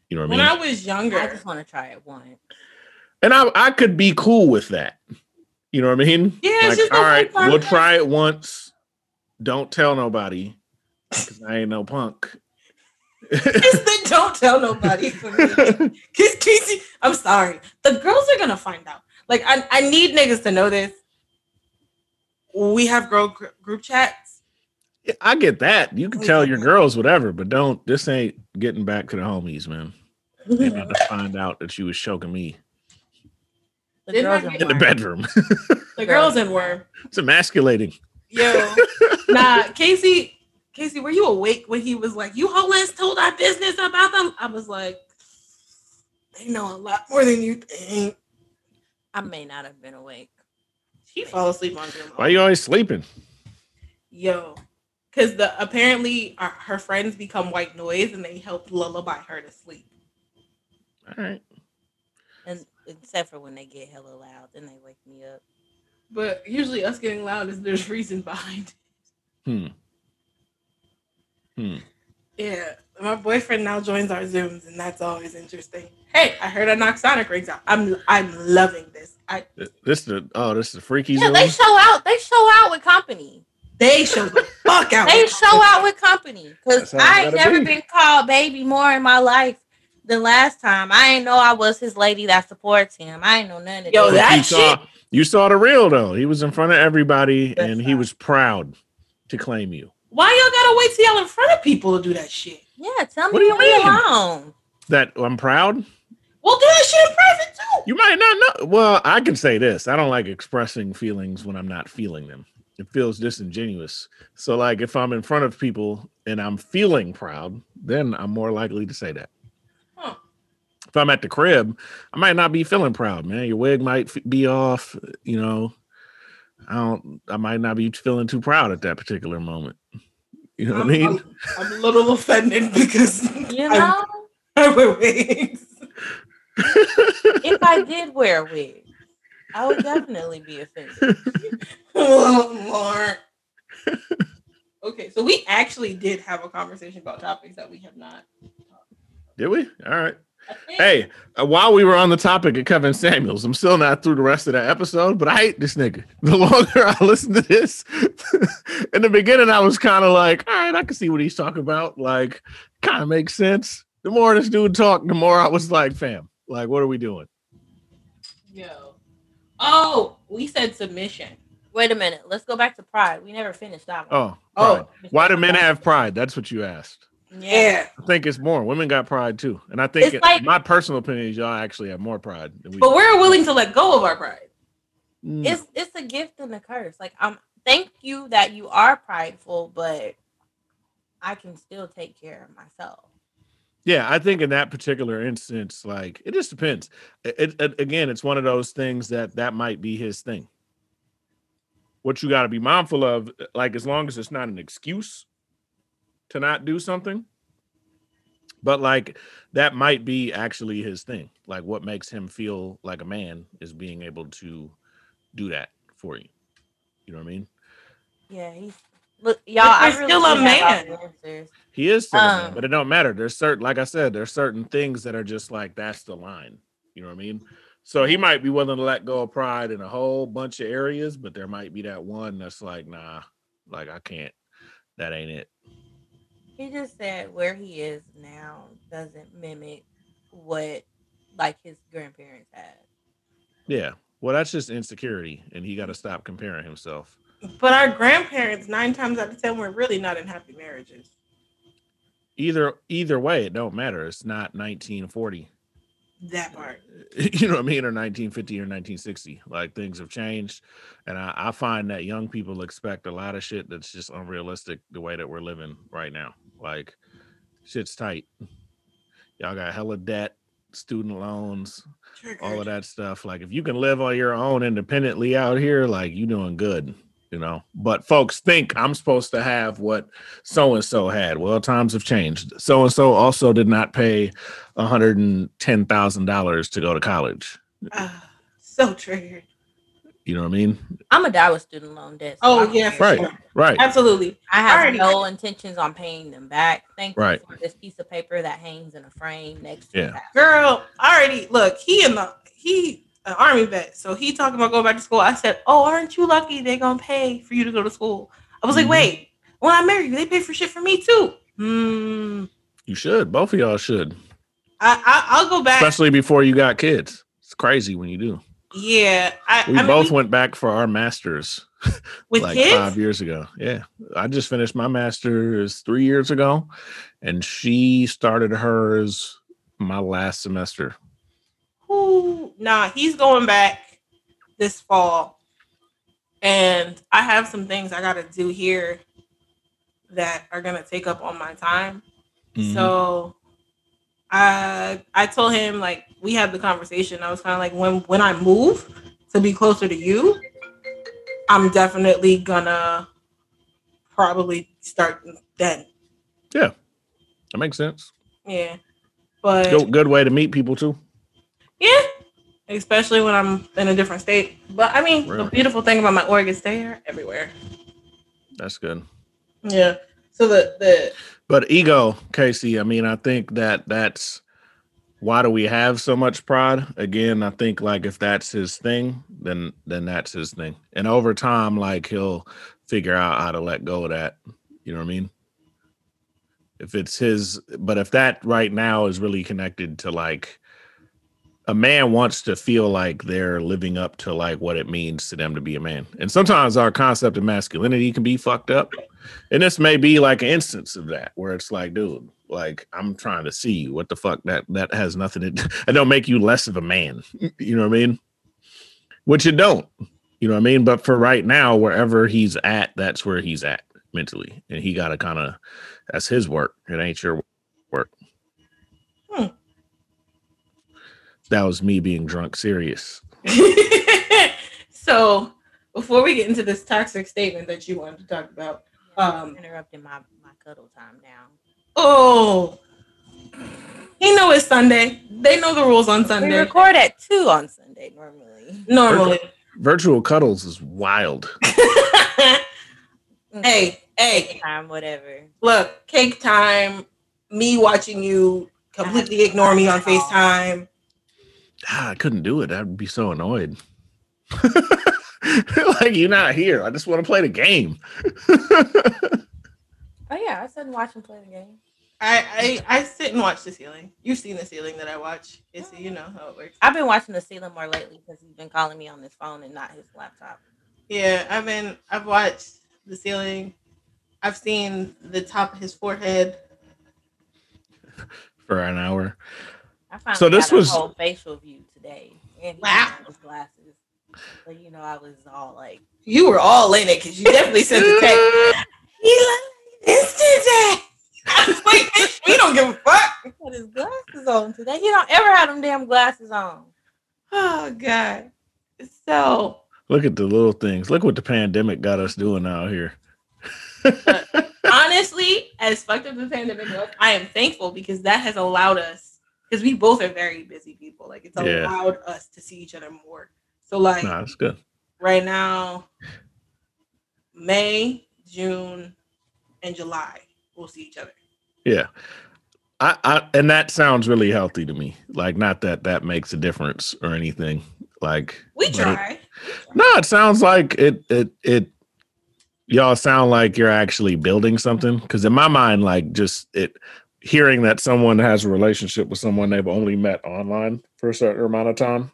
You know what I mean? When? I was younger, I just want to try it once. And I I could be cool with that. You know what I mean? Yeah, it's like, just the all whole right, time we'll that- try it once. Don't tell nobody. Cause I ain't no punk. It's the don't tell nobody for me. Casey, I'm sorry. The girls are gonna find out. Like I, I need niggas to know this. We have girl gr- group chats. Yeah, I get that. You can tell your mm-hmm. girls whatever, but don't. This ain't getting back to the homies, man. They about to find out that you was choking me The Didn't girls in in the bedroom. The girls in worm. it's emasculating. Yo, nah, Casey, Casey, were you awake when he was like, "You hoes told our business about them"? I was like, they know a lot more than you think. I may not have been awake. She fall asleep on Zoom. Why you always sleeping? Yo, because the apparently our, her friends become white noise and they help lullaby her to sleep. All right. And except for when they get hella loud, then they wake me up. But usually, us getting loud is there's reason behind. it. Hmm. Hmm. Yeah, my boyfriend now joins our zooms, and that's always interesting. Hey, I heard a knocked Sonic rings out. I'm I'm loving this. I Th- This the oh, this is the freaky Yeah, zone. they show out. They show out with company. they show the fuck out. They show out with company. Cause I it ain't never be. been called baby more in my life than last time. I ain't know I was his lady that supports him. I ain't know none of Yo, that. that you saw you saw the real though. He was in front of everybody, That's and he was proud to claim you. Why y'all gotta wait till y'all in front of people to do that shit? Yeah, tell What me do you to leave mean? alone. That I'm proud. Well, do that shit in private too. You might not know. Well, I can say this: I don't like expressing feelings when I'm not feeling them. It feels disingenuous. So, like, if I'm in front of people and I'm feeling proud, then I'm more likely to say that. Huh. If I'm at the crib, I might not be feeling proud, man. Your wig might f- be off. You know, I don't. I might not be feeling too proud at that particular moment. You know what I mean? I'm, I'm a little offended because You I- know, I wear wigs. If I did wear a wig, I would definitely be offended. Lord. okay, so we actually did have a conversation about topics that we have not. Did we? All right. Hey, uh, while we were on the topic of Kevin Samuels, I'm still not through the rest of that episode, but I hate this nigga. The longer I listen to this, in the beginning, I was kind of like, all right, I can see what he's talking about. Like, kind of makes sense. The more this dude talked, the more I was like, fam, like, what are we doing? Yo. Oh, we said submission. Wait a minute. Let's go back to pride. We never finished that one. Oh, Oh, why do men have pride? That's what you asked. Yeah. I think it's more. Women got pride too. And I think, it- like- my personal opinion is y'all actually have more pride than we But do. we're willing to let go of our pride. Mm, It's it's a gift and a curse. Like I'm thank you that you are prideful, but I can still take care of myself. Yeah, I think in that particular instance, like it just depends. It, it- again, it's one of those things that that might be his thing. What you got to be mindful of, uh, like as long as it's not an excuse to not do something, but like that might be actually his thing. Like what makes him feel like a man is being able to do that for you. You know what I mean? Yeah, he's look, y'all. I you're really still a do have all man. He is still a man, Um, but it don't matter. There's certain, like I said, there's certain things that are just like that's the line. You know what I mean? So he might be willing to let go of pride in a whole bunch of areas, but there might be that one that's like, nah, like I can't. That ain't it. He just said where he is now doesn't mimic what like his grandparents had. Yeah. Well, that's just insecurity, and he got to stop comparing himself. But our grandparents, nine times out of ten, were really not in happy marriages. Either either way, it don't matter. It's not 1940. That part. you know what I mean, or 1950 or 1960. Like things have changed, and I, I find that young people expect a lot of shit that's just unrealistic. The way that we're living right now, like shit's tight. Y'all got hella debt, student loans, all of that stuff. Like if you can live on your own independently out here, like you doing good, you know. But folks think I'm supposed to have what so and so had. Well, times have changed. So and so also did not pay hundred and ten thousand dollars to go to college. Ah, so triggered. You know what I mean? I'm gonna die with student loan debt. so Oh I don't yeah, for Right. sure. Right. Absolutely. I have Already- no intentions on paying them back. Thank you Right. for this piece of paper that hangs in a frame next to Yeah. the house. Girl, already look, he and the he an army vet. So he talking about going back to school. I said, Oh, aren't you lucky they gonna pay for you to go to school? I was Mhm. like, wait, when I marry you, they pay for shit for me too. Hmm. You should. Both of y'all should. I, I I'll go back. Especially before you got kids. It's crazy when you do. yeah, I, We I mean, both we- went back for our masters with like kids. five years ago. Yeah. I just finished my master's three years ago, and she started hers my last semester. Ooh, nah, he's going back this fall, and I have some things I got to do here that are gonna take up all my time. Mhm. So, I I told him like we had the conversation. I was kind of like when when I move to be closer to you, I'm definitely gonna probably start then. Yeah, that makes sense. Yeah, but Good, good way to meet people too. Yeah, especially when I'm in a different state. But I mean, Really? the beautiful thing about my organs, they are everywhere. That's good. Yeah. So the the But ego, Casey, I mean, I think that that's why do we have so much pride? Again, I think like if that's his thing, then then that's his thing. And over time, like he'll figure out how to let go of that. You know what I mean? If it's his, but if that right now is really connected to like a man wants to feel like they're living up to like what it means to them to be a man. And sometimes our concept of masculinity can be fucked up. And this may be like an instance of that where it's like, dude, like I'm trying to see you. What the fuck? That that has nothing to it don't make you less of a man. You know what I mean? Which it don't. You know what I mean? But for right now, wherever he's at, that's where he's at mentally. And he gotta kind of that's his work. It ain't your work. Hmm. That was me being drunk serious. so before we get into this toxic statement that you wanted to talk about, um, interrupting my my cuddle time now. oh, he know it's Sunday. They know the rules on Sunday. We record at two on Sunday normally. Normally, Virtual cuddles is wild. hey, hey, time, whatever. look, cake time. Me watching you completely ignore me on Facetime. Ah, I couldn't do it. I'd be so annoyed. like you're not here. I just want to play the game. Oh yeah, I sit and watch and play the game. I, I I sit and watch the ceiling. You've seen the ceiling that I watch. It's you know how it works. I've been watching the ceiling more lately because he's been calling me on his phone and not his laptop. Yeah, I've been I've watched the ceiling. I've seen the top of his forehead. for an hour. I So this got was- a whole facial view today. And Wow. had glasses. So you know I was all like You were all in it because you definitely sent the text. He like instant text. I like, we don't give a fuck. he had his glasses on today. He don't ever have them damn glasses on. Oh god. So Look at the little things. Look what the pandemic got us doing out here. honestly, as fucked up the pandemic was, I am thankful because that has allowed us because we both are very busy people. Like it's Yeah. allowed us to see each other more. So like nah, that's good. right now, May, June, and July, we'll see each other. Yeah. I, I and that sounds really healthy to me. Like not that that makes a difference or anything. Like We but it- try. No, it sounds like it it it y'all sound like you're actually building something because in my mind like just it hearing that someone has a relationship with someone they've only met online for a certain amount of time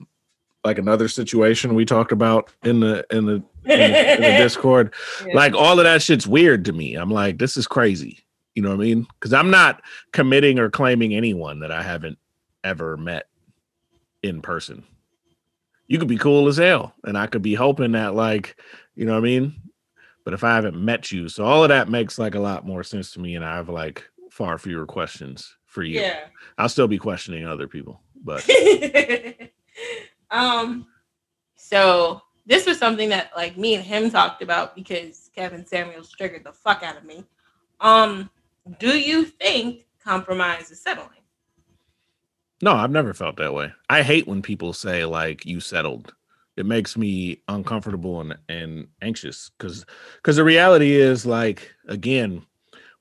like another situation we talked about in the in the in the, in the discord Yeah. like all of that shit's weird to me. I'm like this is crazy. You know what i mean? Because i'm not committing or claiming anyone that i haven't ever met in person. You could be cool as hell and i could be hoping that like you know what i mean? But if i haven't met you so all of that makes like a lot more sense to me and i have like far fewer questions for you yeah. i'll still be questioning other people but um so this was something that like me and him talked about because Kevin Samuels triggered the fuck out of me. Um, do you think compromise is settling? no i've never felt that way i hate when people say like you settled it makes me uncomfortable and, and anxious because because the reality is like again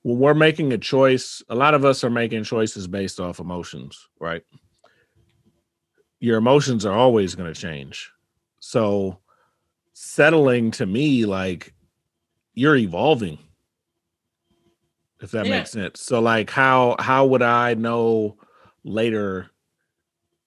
when we're making a choice a lot of us are making choices based off emotions right your emotions are always going to change so settling to me like you're evolving if that Yeah. makes sense. So like how how would I know later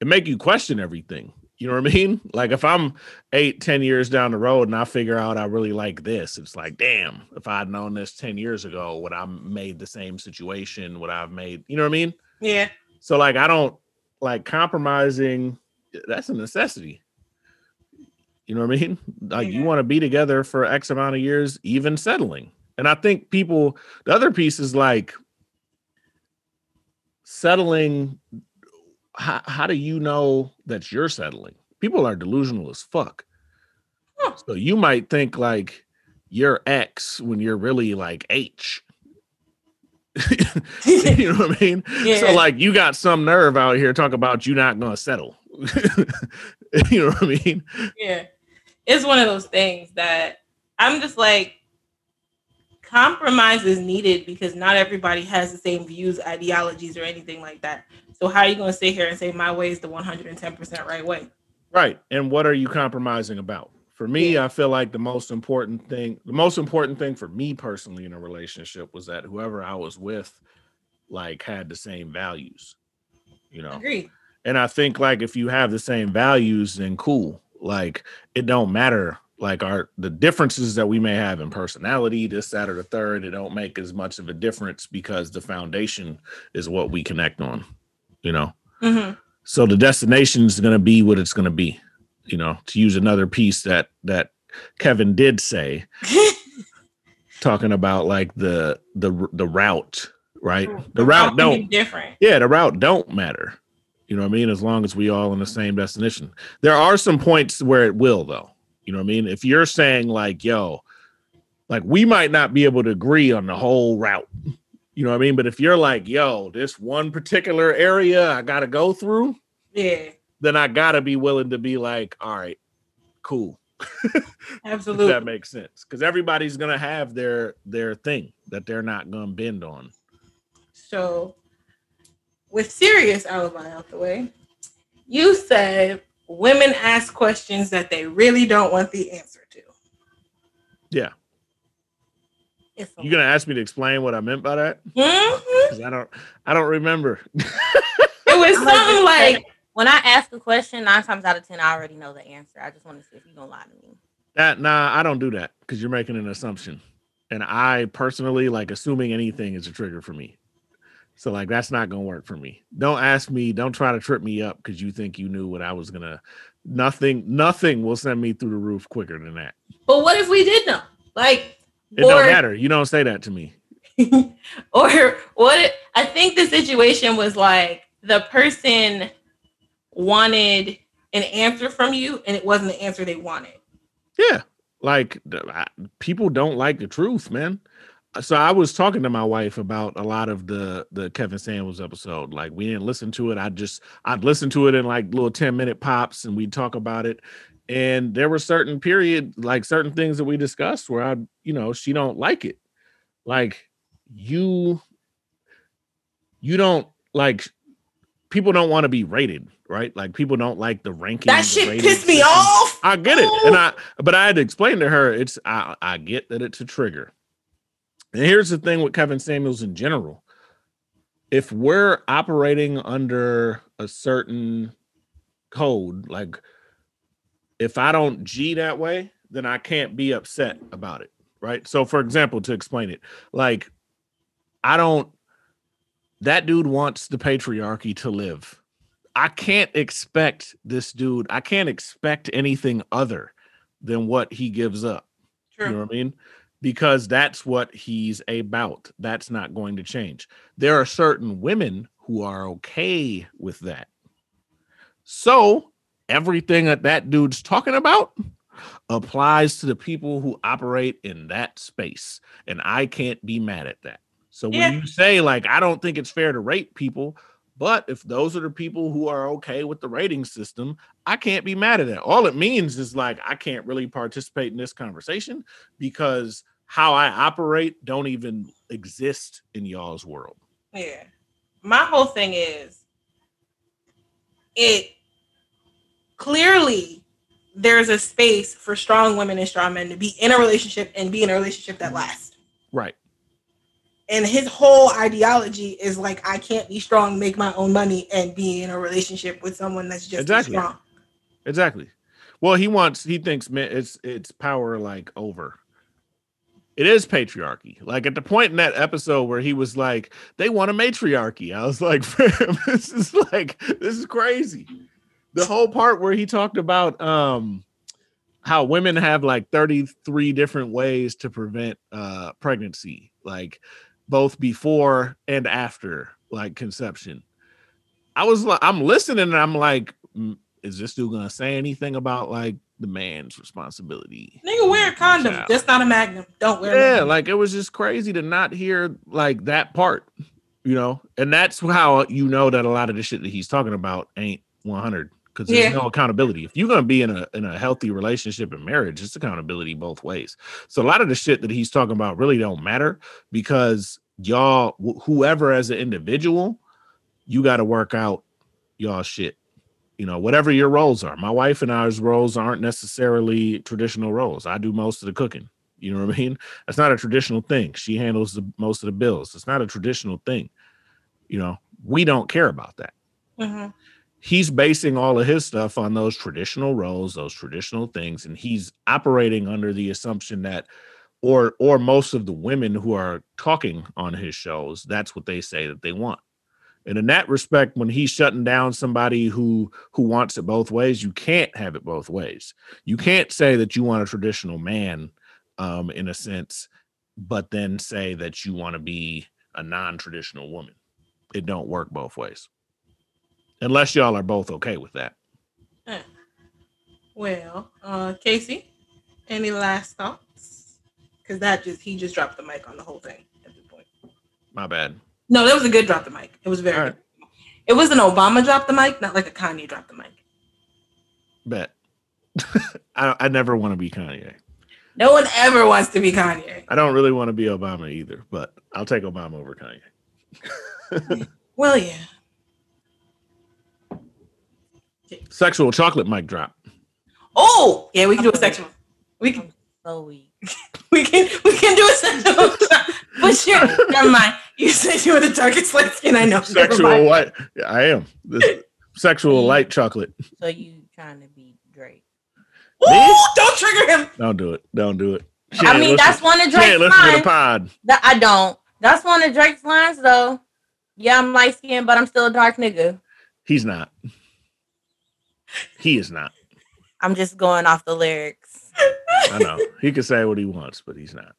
it make you question everything. You know what I mean? Like if I'm eight, ten years down the road and I figure out I really like this, it's like, damn, if I'd known this 10 years ago, would I made the same situation? Would I have made, you know what I mean? Yeah. So like I don't like compromising, eh, that's a necessity. You know what I mean? Like you want to be together for X amount of years, even settling. And I think people the other piece is like settling how, how do you know that you're settling? People are delusional as fuck. Huh. So you might think like you're X when you're really like H. you know what I mean? Yeah. So like you got some nerve out here talk about you not gonna settle. you know what I mean? Yeah. It's one of those things that I'm just like, compromise is needed because not everybody has the same views, ideologies, or anything like that. So how are you going to sit here and say my way is the 110% right way? Right. And what are you compromising about? For me, Yeah. I feel like the most important thing, the most important thing for me personally in a relationship was that whoever I was with like had the same values. You know. Agreed. And I think like if you have the same values, then cool. Like it don't matter. Like our the differences that we may have in personality, this, that, or the third, it don't make as much of a difference because the foundation is what we connect on. You know. hmm So the destination is going to be what it's going to be. You know, to use another piece that that Kevin did say, talking about like the the the route, right? The route don't different. yeah, the route don't matter. You know what I mean? As long as we all in the same destination. There are some points where it will though. You know what I mean? If you're saying like, yo, like we might not be able to agree on the whole route. You know what I mean? But if you're like, yo, this one particular area I got to go through, Yeah, then I got to be willing to be like, all right, cool. Absolutely. that makes sense. Cuz everybody's to have their their thing that they're not to bend on. So, with serious alibi out the way, you said women ask questions that they really don't want the answer to. Yeah. It's a You going to ask me to explain what I meant by that? Mhm. I don't I don't remember. It was something like, when I ask a question, nine times out of ten, I already know the answer. I just want to see if you're gonna lie to me. That nah, I don't do that because you're making an assumption. And I personally like assuming anything is a trigger for me. So like that's not gonna work for me. Don't ask me, don't try to trip me up because you think you knew what I was gonna nothing, nothing will send me through the roof quicker than that. but what if we did know? Like, It don't matter. You don't say that to me. or what if, I think the situation was like the person wanted an answer from you and it wasn't the answer they wanted. Yeah. Like I- people don't like the truth, man. So I was talking to my wife about a lot of the the Kevin Samuels episode. Like we didn't listen to it. I just I'd listen to it in like little 10 minute pops and we'd talk about it. And there were certain period, like certain things that we discussed where I, you know, she don't like it. Like you you don't like people don't want to be rated, right? Like people don't like the ranking. That shit pissed me off. I get it, and I but I had to explain to her it's I I get that it's a trigger. And here's the thing with Kevin Samuels in general. If we're operating under a certain code, like if I don't G that way, then I can't be upset about it, right? So for example, to explain it, like I don't that dude wants the patriarchy to live. I can't expect this dude, I can't expect anything other than what he gives up. You know what I mean? Because that's what he's about. That's not going to change. There are certain women who are okay with that. So everything that that dude's talking about applies to the people who operate in that space. And I can't be mad at that. So when Yeah. you say, like, I don't think it's fair to rape people, but if those are the people who are okay with the rating system, I can't be mad at it. All it means is like I can't really participate in this conversation because how I operate don't even exist in y'all's world. Yeah. My whole thing is it clearly there's a space for strong women and strong men to be in a relationship and be in a relationship that lasts. Right. And his whole ideology is like I can't be strong, make my own money, and be in a relationship with someone that's just Exactly. strong. Exactly. Well, he wants he thinks men it's it's power like over. It is patriarchy. Like at the point in that episode where he was like, they want a matriarchy. I was like, this is like this is crazy. The whole part where he talked about um how women have like 33 different ways to prevent uh pregnancy, like both before and after like conception. I was like, I'm listening and I'm like, "Mm, is this dude gonna say anything about like the man's responsibility? Nigga, wear a condom. Child. That's not a magnum. Don't wear. Yeah, a like it was just crazy to not hear like that part, you know, and that's how you know that a lot of the shit that he's talking about ain't 100 because there's Yeah. no accountability. If you're gonna be in a in a healthy relationship and marriage, it's accountability both ways. So a lot of the shit that he's talking about really don't matter because y'all, wh- whoever as an individual, you got to work out y'all shit. You know, whatever your roles are. My wife and I's roles aren't necessarily traditional roles. I do most of the cooking. You know what I mean? That's not a traditional thing. She handles the most of the bills. It's not a traditional thing. You know, we don't care about that. Mhm. He's basing all of his stuff on those traditional roles, those traditional things, and he's operating under the assumption that or or most of the women who are talking on his shows, that's what they say that they want. And in that respect, when he's shutting down somebody who who wants it both ways, you can't have it both ways. You can't say that you want a traditional man, um, in a sense, but then say that you want to be a non-traditional woman. It don't work both ways, unless y'all are both okay with that. Eh. Well, uh, Casey, any last thoughts? Because that just he just dropped the mic on the whole thing at this point. My bad. No, that was a good drop the mic. It was very. Right. good. It was an Obama drop the mic, not like a Kanye drop the mic. Bet. I, I never want to be Kanye. No one ever wants to be Kanye. I don't really want to be Obama either, but I'll take Obama over Kanye. Well, yeah. Sexual chocolate mic drop. Oh, yeah, we can do a sexual. We can, so weak. we can, we can do a sexual. but sure, never mind. You said you were the darkest light skin I know. Sexual mind. white. Yeah, I am. This sexual light chocolate. So you trying to be Drake? Ooh, don't trigger him. Don't do it. Don't do it. She I mean, listen- that's one of she Drake's ain't listen to the pod. That I don't. That's one of Drake's lines, though. Yeah, I'm light skinned, but I'm still a dark nigga. He's not. He is not. I'm just going off the lyrics. I know. He can say what he wants, but he's not.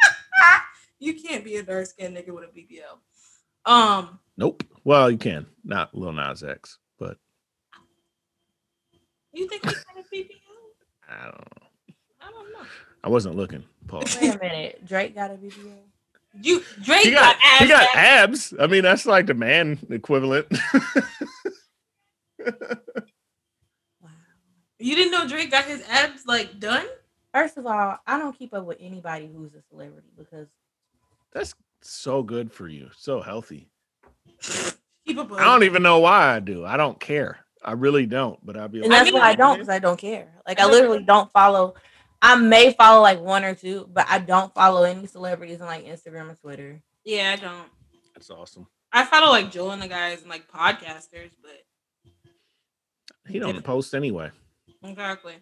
You can't be a dark skinned nigga with a BBL. Um, Nope. Well, you can. Not Lil Nas X, but you think he's got a BBL? I don't know. I don't know. I wasn't looking. Pause. Wait a minute. Drake got a BBL? You Drake He got, got abs. he got abs. abs. I mean, that's like the man equivalent. Wow. You didn't know Drake got his abs like done? First of all, I don't keep up with anybody who's a celebrity because that's so good for you. So healthy. Keep up I don't even know why I do. I don't care. I really don't. But I'll be and like, that's mean, why I don't because I don't care. Like I I literally don't follow. I may follow like one or two, but I don't follow any celebrities on like Instagram or Twitter. Yeah, I don't. that's awesome. I follow like Joel and the guys and like podcasters, but He don't post anyway. Exactly.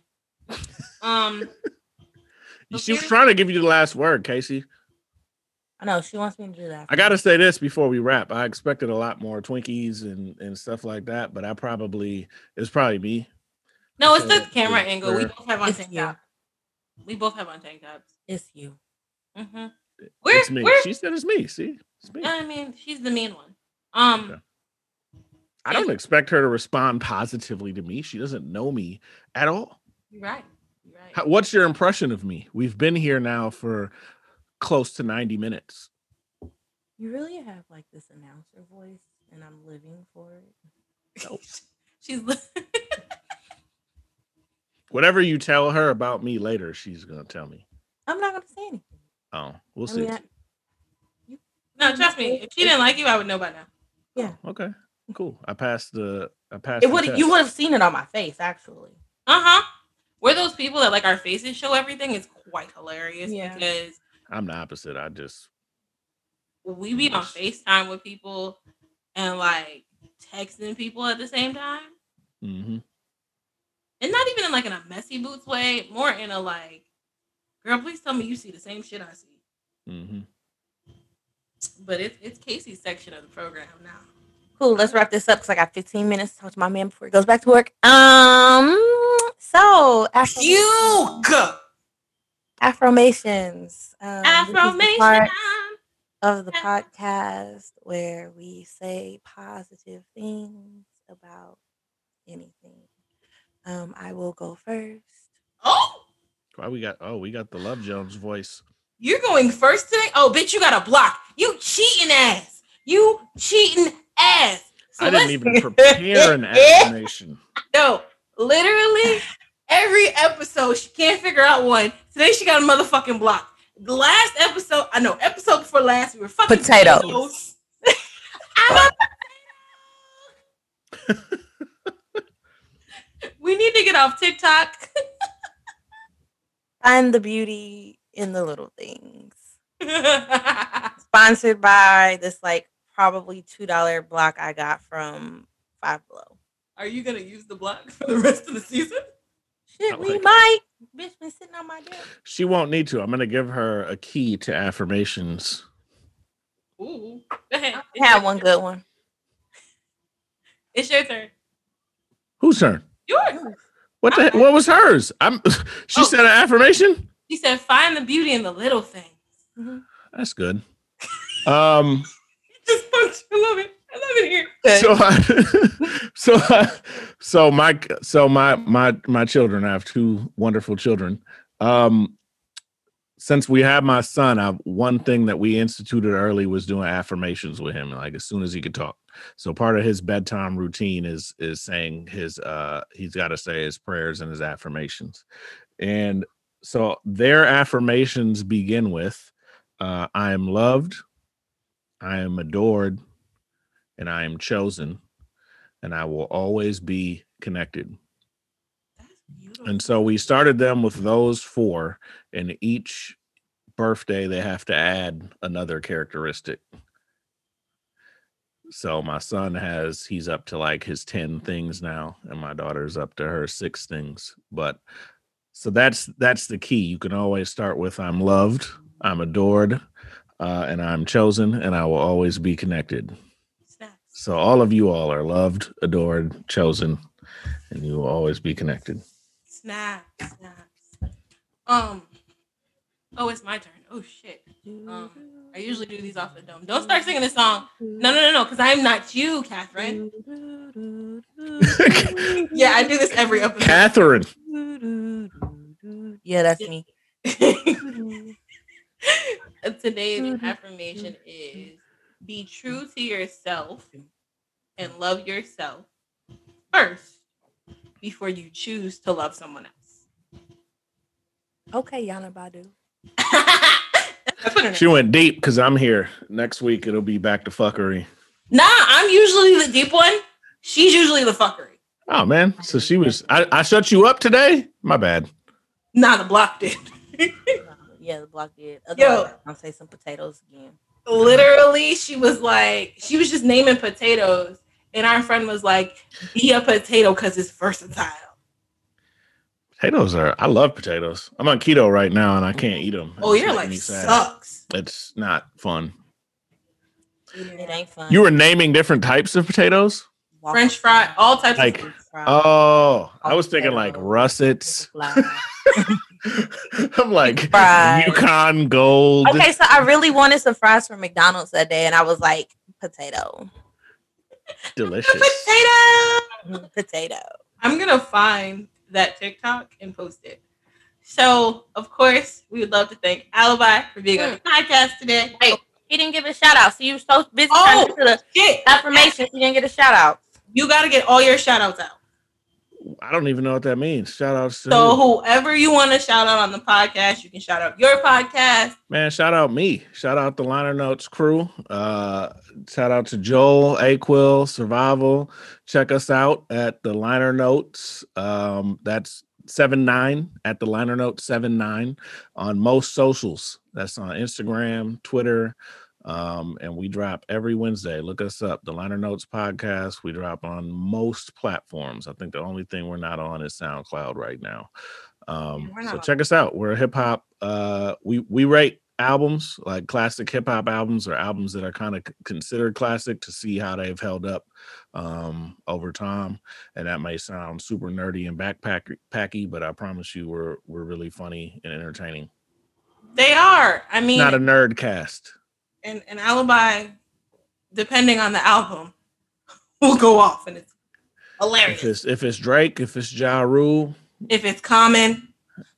Um, She was trying to give you the last word, Casey. I know she wants me to do that. I gotta say this before we wrap. I expected a lot more Twinkies and, and stuff like that, but I probably it's probably me. no, it's the camera yeah, angle. We both have on It's tank tops. We both have on tank tops. It's you. Mm-hmm. Where, it's me. where? She said it's me. See, it's me. I mean, she's the mean one. Um, Okay. I don't expect her to respond positively to me. She doesn't know me at all. you're right. You're right. How, what's your impression of me? We've been here now for close to 90 minutes. You really have like this announcer voice, and I'm living for it. she's Whatever you tell her about me later, she's gonna tell me. I'm not gonna say anything. Oh, we'll I see. mean, I, no. Trust me. If she didn't like you, I would know by now. Yeah. Oh, okay, cool. I passed the. I passed. it would you would have seen it on my face actually. Uh huh. We're those people that like our faces show everything is quite hilarious Yeah. because I'm the opposite. I just we be on FaceTime with people and like texting people at the same time. Mm-hmm. And not even in like in a messy boots way, more in a like, girl, please tell me you see the same shit I see. Mm-hmm. But it's it's Casey's section of the program now. Cool. Let's wrap this up because I got 15 minutes to talk to my man before he goes back to work. Um. So Afro- Fugue! affirmations. Um, this is the Affirmation. part of the podcast where we say positive things about anything. Um, I will go first. Oh, Why we got? Oh, we got the Love Jones voice. you're going first today? Oh, bitch, you got a block. You cheating ass. You cheating ass. So I didn't even prepare an affirmation. No, literally every episode she can't figure out one. Today she got a motherfucking block. The last episode, I know, episode before last, we were fucking Potatoes. I'm a potato. we need to get off TikTok. Find the beauty in the little things. Sponsored by this like probably two dollar block I got from Five Below. Are you gonna use the block for the rest of the season? Shit, we like it. might. Bitch been sitting on my desk. She won't need to. I'm gonna give her a key to affirmations. Ooh, go ahead. I had one good one. It's your turn. Whose turn? Yours. What the? What was hers? I'm. She Oh. said an affirmation. She said, "Find the beauty in the little things." That's good. Um. Just punch. I love it. I love it here. so I, so I, so my so my my my children I have two wonderful children um since we have my son I, one thing that we instituted early was doing affirmations with him like as soon as he could talk so part of his bedtime routine is is saying his uh he's got to say his prayers and his affirmations and so their affirmations begin with uh i am loved i am adored and I am chosen, and I will always be connected. And so we started them with those four, and each birthday they have to add another characteristic. So my son has he's up to like his 10 things now, and my daughter's up to her six things. But so that's that's the key. You can always start with I'm loved, I'm adored, uh, and I'm chosen, and I will always be connected. So all of you all are loved, adored, chosen, and you will always be connected. Snaps. Snaps. Um. Oh, it's my turn. Oh shit. Um, I usually do these off the dome. Don't start singing this song. No, no, no, no, because I'm not you, Catherine. Yeah, I do this every episode. Catherine. Yeah, that's me. Today's affirmation is be true to yourself and love yourself first before you choose to love someone else. Okay, Yana Badu. I put it She went deep because I'm here. Next week it'll be back to fuckery. Nah, I'm usually the deep one. She's usually the fuckery. Oh man. So she was I, I shut you up today? My bad. Nah, the block did. Yeah, the block did. Yo. I'll say some potatoes again. Literally, she was like, she was just naming potatoes, and our friend was like, "Be a potato because it's versatile." Potatoes are I love potatoes. I'm on keto right now and I can't eat them. Oh, your life sucks. It's not fun. It ain't fun. You were naming different types of potatoes? Walk- French fry, all types Like- of food. fry, Oh, I was thinking like russets. fly. I'm like Fries. Yukon Gold. Okay, so I really wanted some fries from McDonald's that day, and I was like, potato, Delicious. Potato. Mm, potato. I'm gonna find that TikTok and post it. So, of course, we would love to thank Alibi for being on the podcast today. Wait, he didn't give a shout out. So you were so busy Oh. trying to do the Shit, affirmations, you didn't get a shout out. you got to get all your shout outs out. I don't even know what that means. Shout out. to So, who? whoever you want to shout out on the podcast, you can shout out your podcast. man. Shout out me. Shout out the Liner Notes crew. Uh, shout out to Joel, Aquil, Survival. Check us out at the Liner Notes. Um, that's seven nine at the Liner Note seven nine on most socials. That's on Instagram, Twitter, Um, and we drop every Wednesday. Look us up, the Liner Notes podcast. We drop on most platforms. I think the only thing we're not on is SoundCloud right now. Um, so on- check us out. We're a hip hop. Uh, we we rate albums like classic hip hop albums or albums that are kind of considered classic to see how they've held up um, over time. And that may sound super nerdy and backpack packy, but I promise you, we're we're really funny and entertaining. They are. I mean, Not a nerd cast. An, an alibi, depending on the album, will go off and it's hilarious. If it's if it's Drake, if it's Ja Rule, if it's common,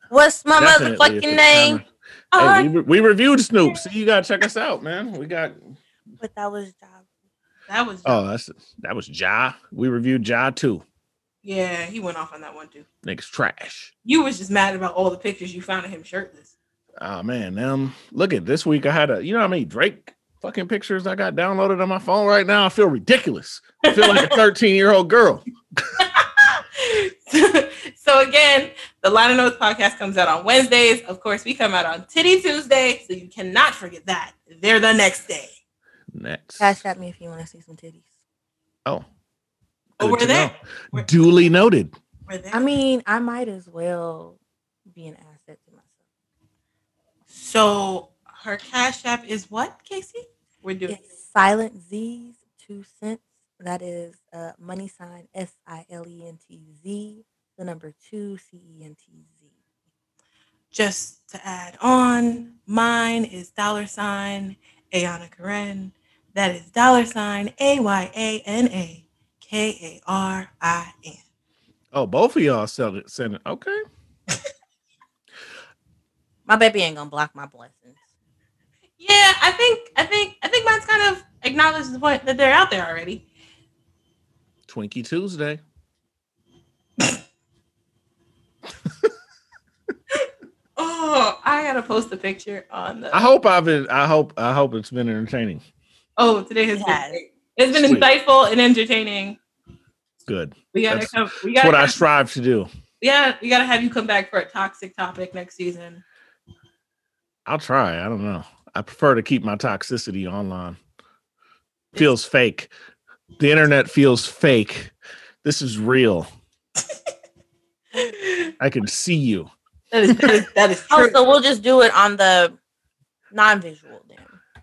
What's my motherfucking name? kinda- Hey, we, re- we reviewed Snoop. See, you gotta check us out, man. We got But that was job. that was oh, that's that was Ja. We reviewed Ja too. yeah, he went off on that one too. Niggas trash. You was just mad about all the pictures you found of him shirtless. Oh man, um, look at this week. I had a, you know how many Drake fucking pictures I got downloaded on my phone right now. I feel ridiculous. I feel like a 13 year old girl. so again, the Liner Notes podcast comes out on Wednesdays. Of course, we come out on Titty Tuesday, so you cannot forget that. They're the next day. Next. Cash at me if you want to see some titties. Oh, Oh, good we're there. know. We're- Duly noted. We're there. I mean, I might as well be an asset to myself. So her cash app is what, Casey? We're doing It's Silent Z's two cents. That is uh, money sign S I L E N T Z, the number two C E N T Z. just to add on, mine is dollar sign Ayana Karen. That is dollar sign A Y A N A K A R I N. Oh, both of y'all sell it. Send it. Okay. My baby ain't gonna block my blessings. Yeah, I think I think I think mine's kind of acknowledges the point that they're out there already. Twinkie Tuesday. Oh, I gotta post a picture on the. I hope I've been. I hope. I hope it's been entertaining. Oh, today has It been great. It's been Sweet. insightful and entertaining. Good. We gotta That's- come. We gotta. what I strive to do. yeah, we gotta have you come back for a toxic topic next season. I'll try. I don't know. I prefer to keep my toxicity online. Feels fake. The internet feels fake. This is real. I can see you. That is that is, that is Oh, so we'll just do it on the non-visual then.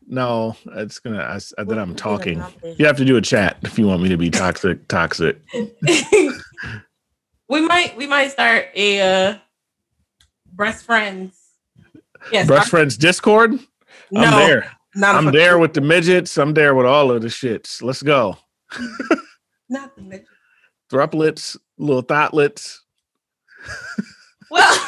No, it's gonna. I, s- then I'm talking. You have to do a chat if you want me to be toxic. Toxic. we might we might start a uh, breast friends. Yes, Breast I'm- friends Discord. No, I'm there. I'm there with the midgets. I'm there with all of the shits. Let's go. Not the midget. Thruplets, little thotlets. Well,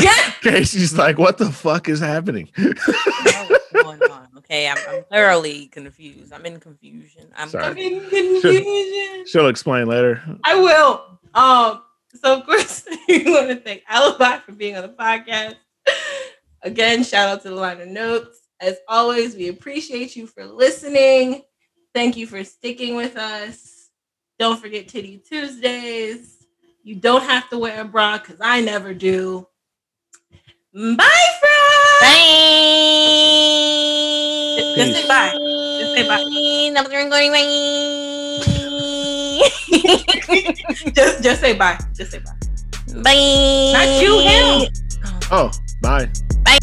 yeah. Casey's like, what the fuck is happening? I know what's going on. Okay, I'm, I'm thoroughly confused. I'm in confusion. I'm Sorry. I'm in confusion. She'll explain later. I will. Um. So of course, we want to thank Alibi for being on the podcast. Again, shout out to the liner notes. As always, we appreciate you for listening. Thank you for sticking with us. Don't forget Titty Tuesdays. You don't have to wear a bra because I never do. Bye, friends. Bye. Just say bye. Just say bye. Nothing going just, just say bye. Just say bye. Bye. Not you, him. Oh, bye. Bye.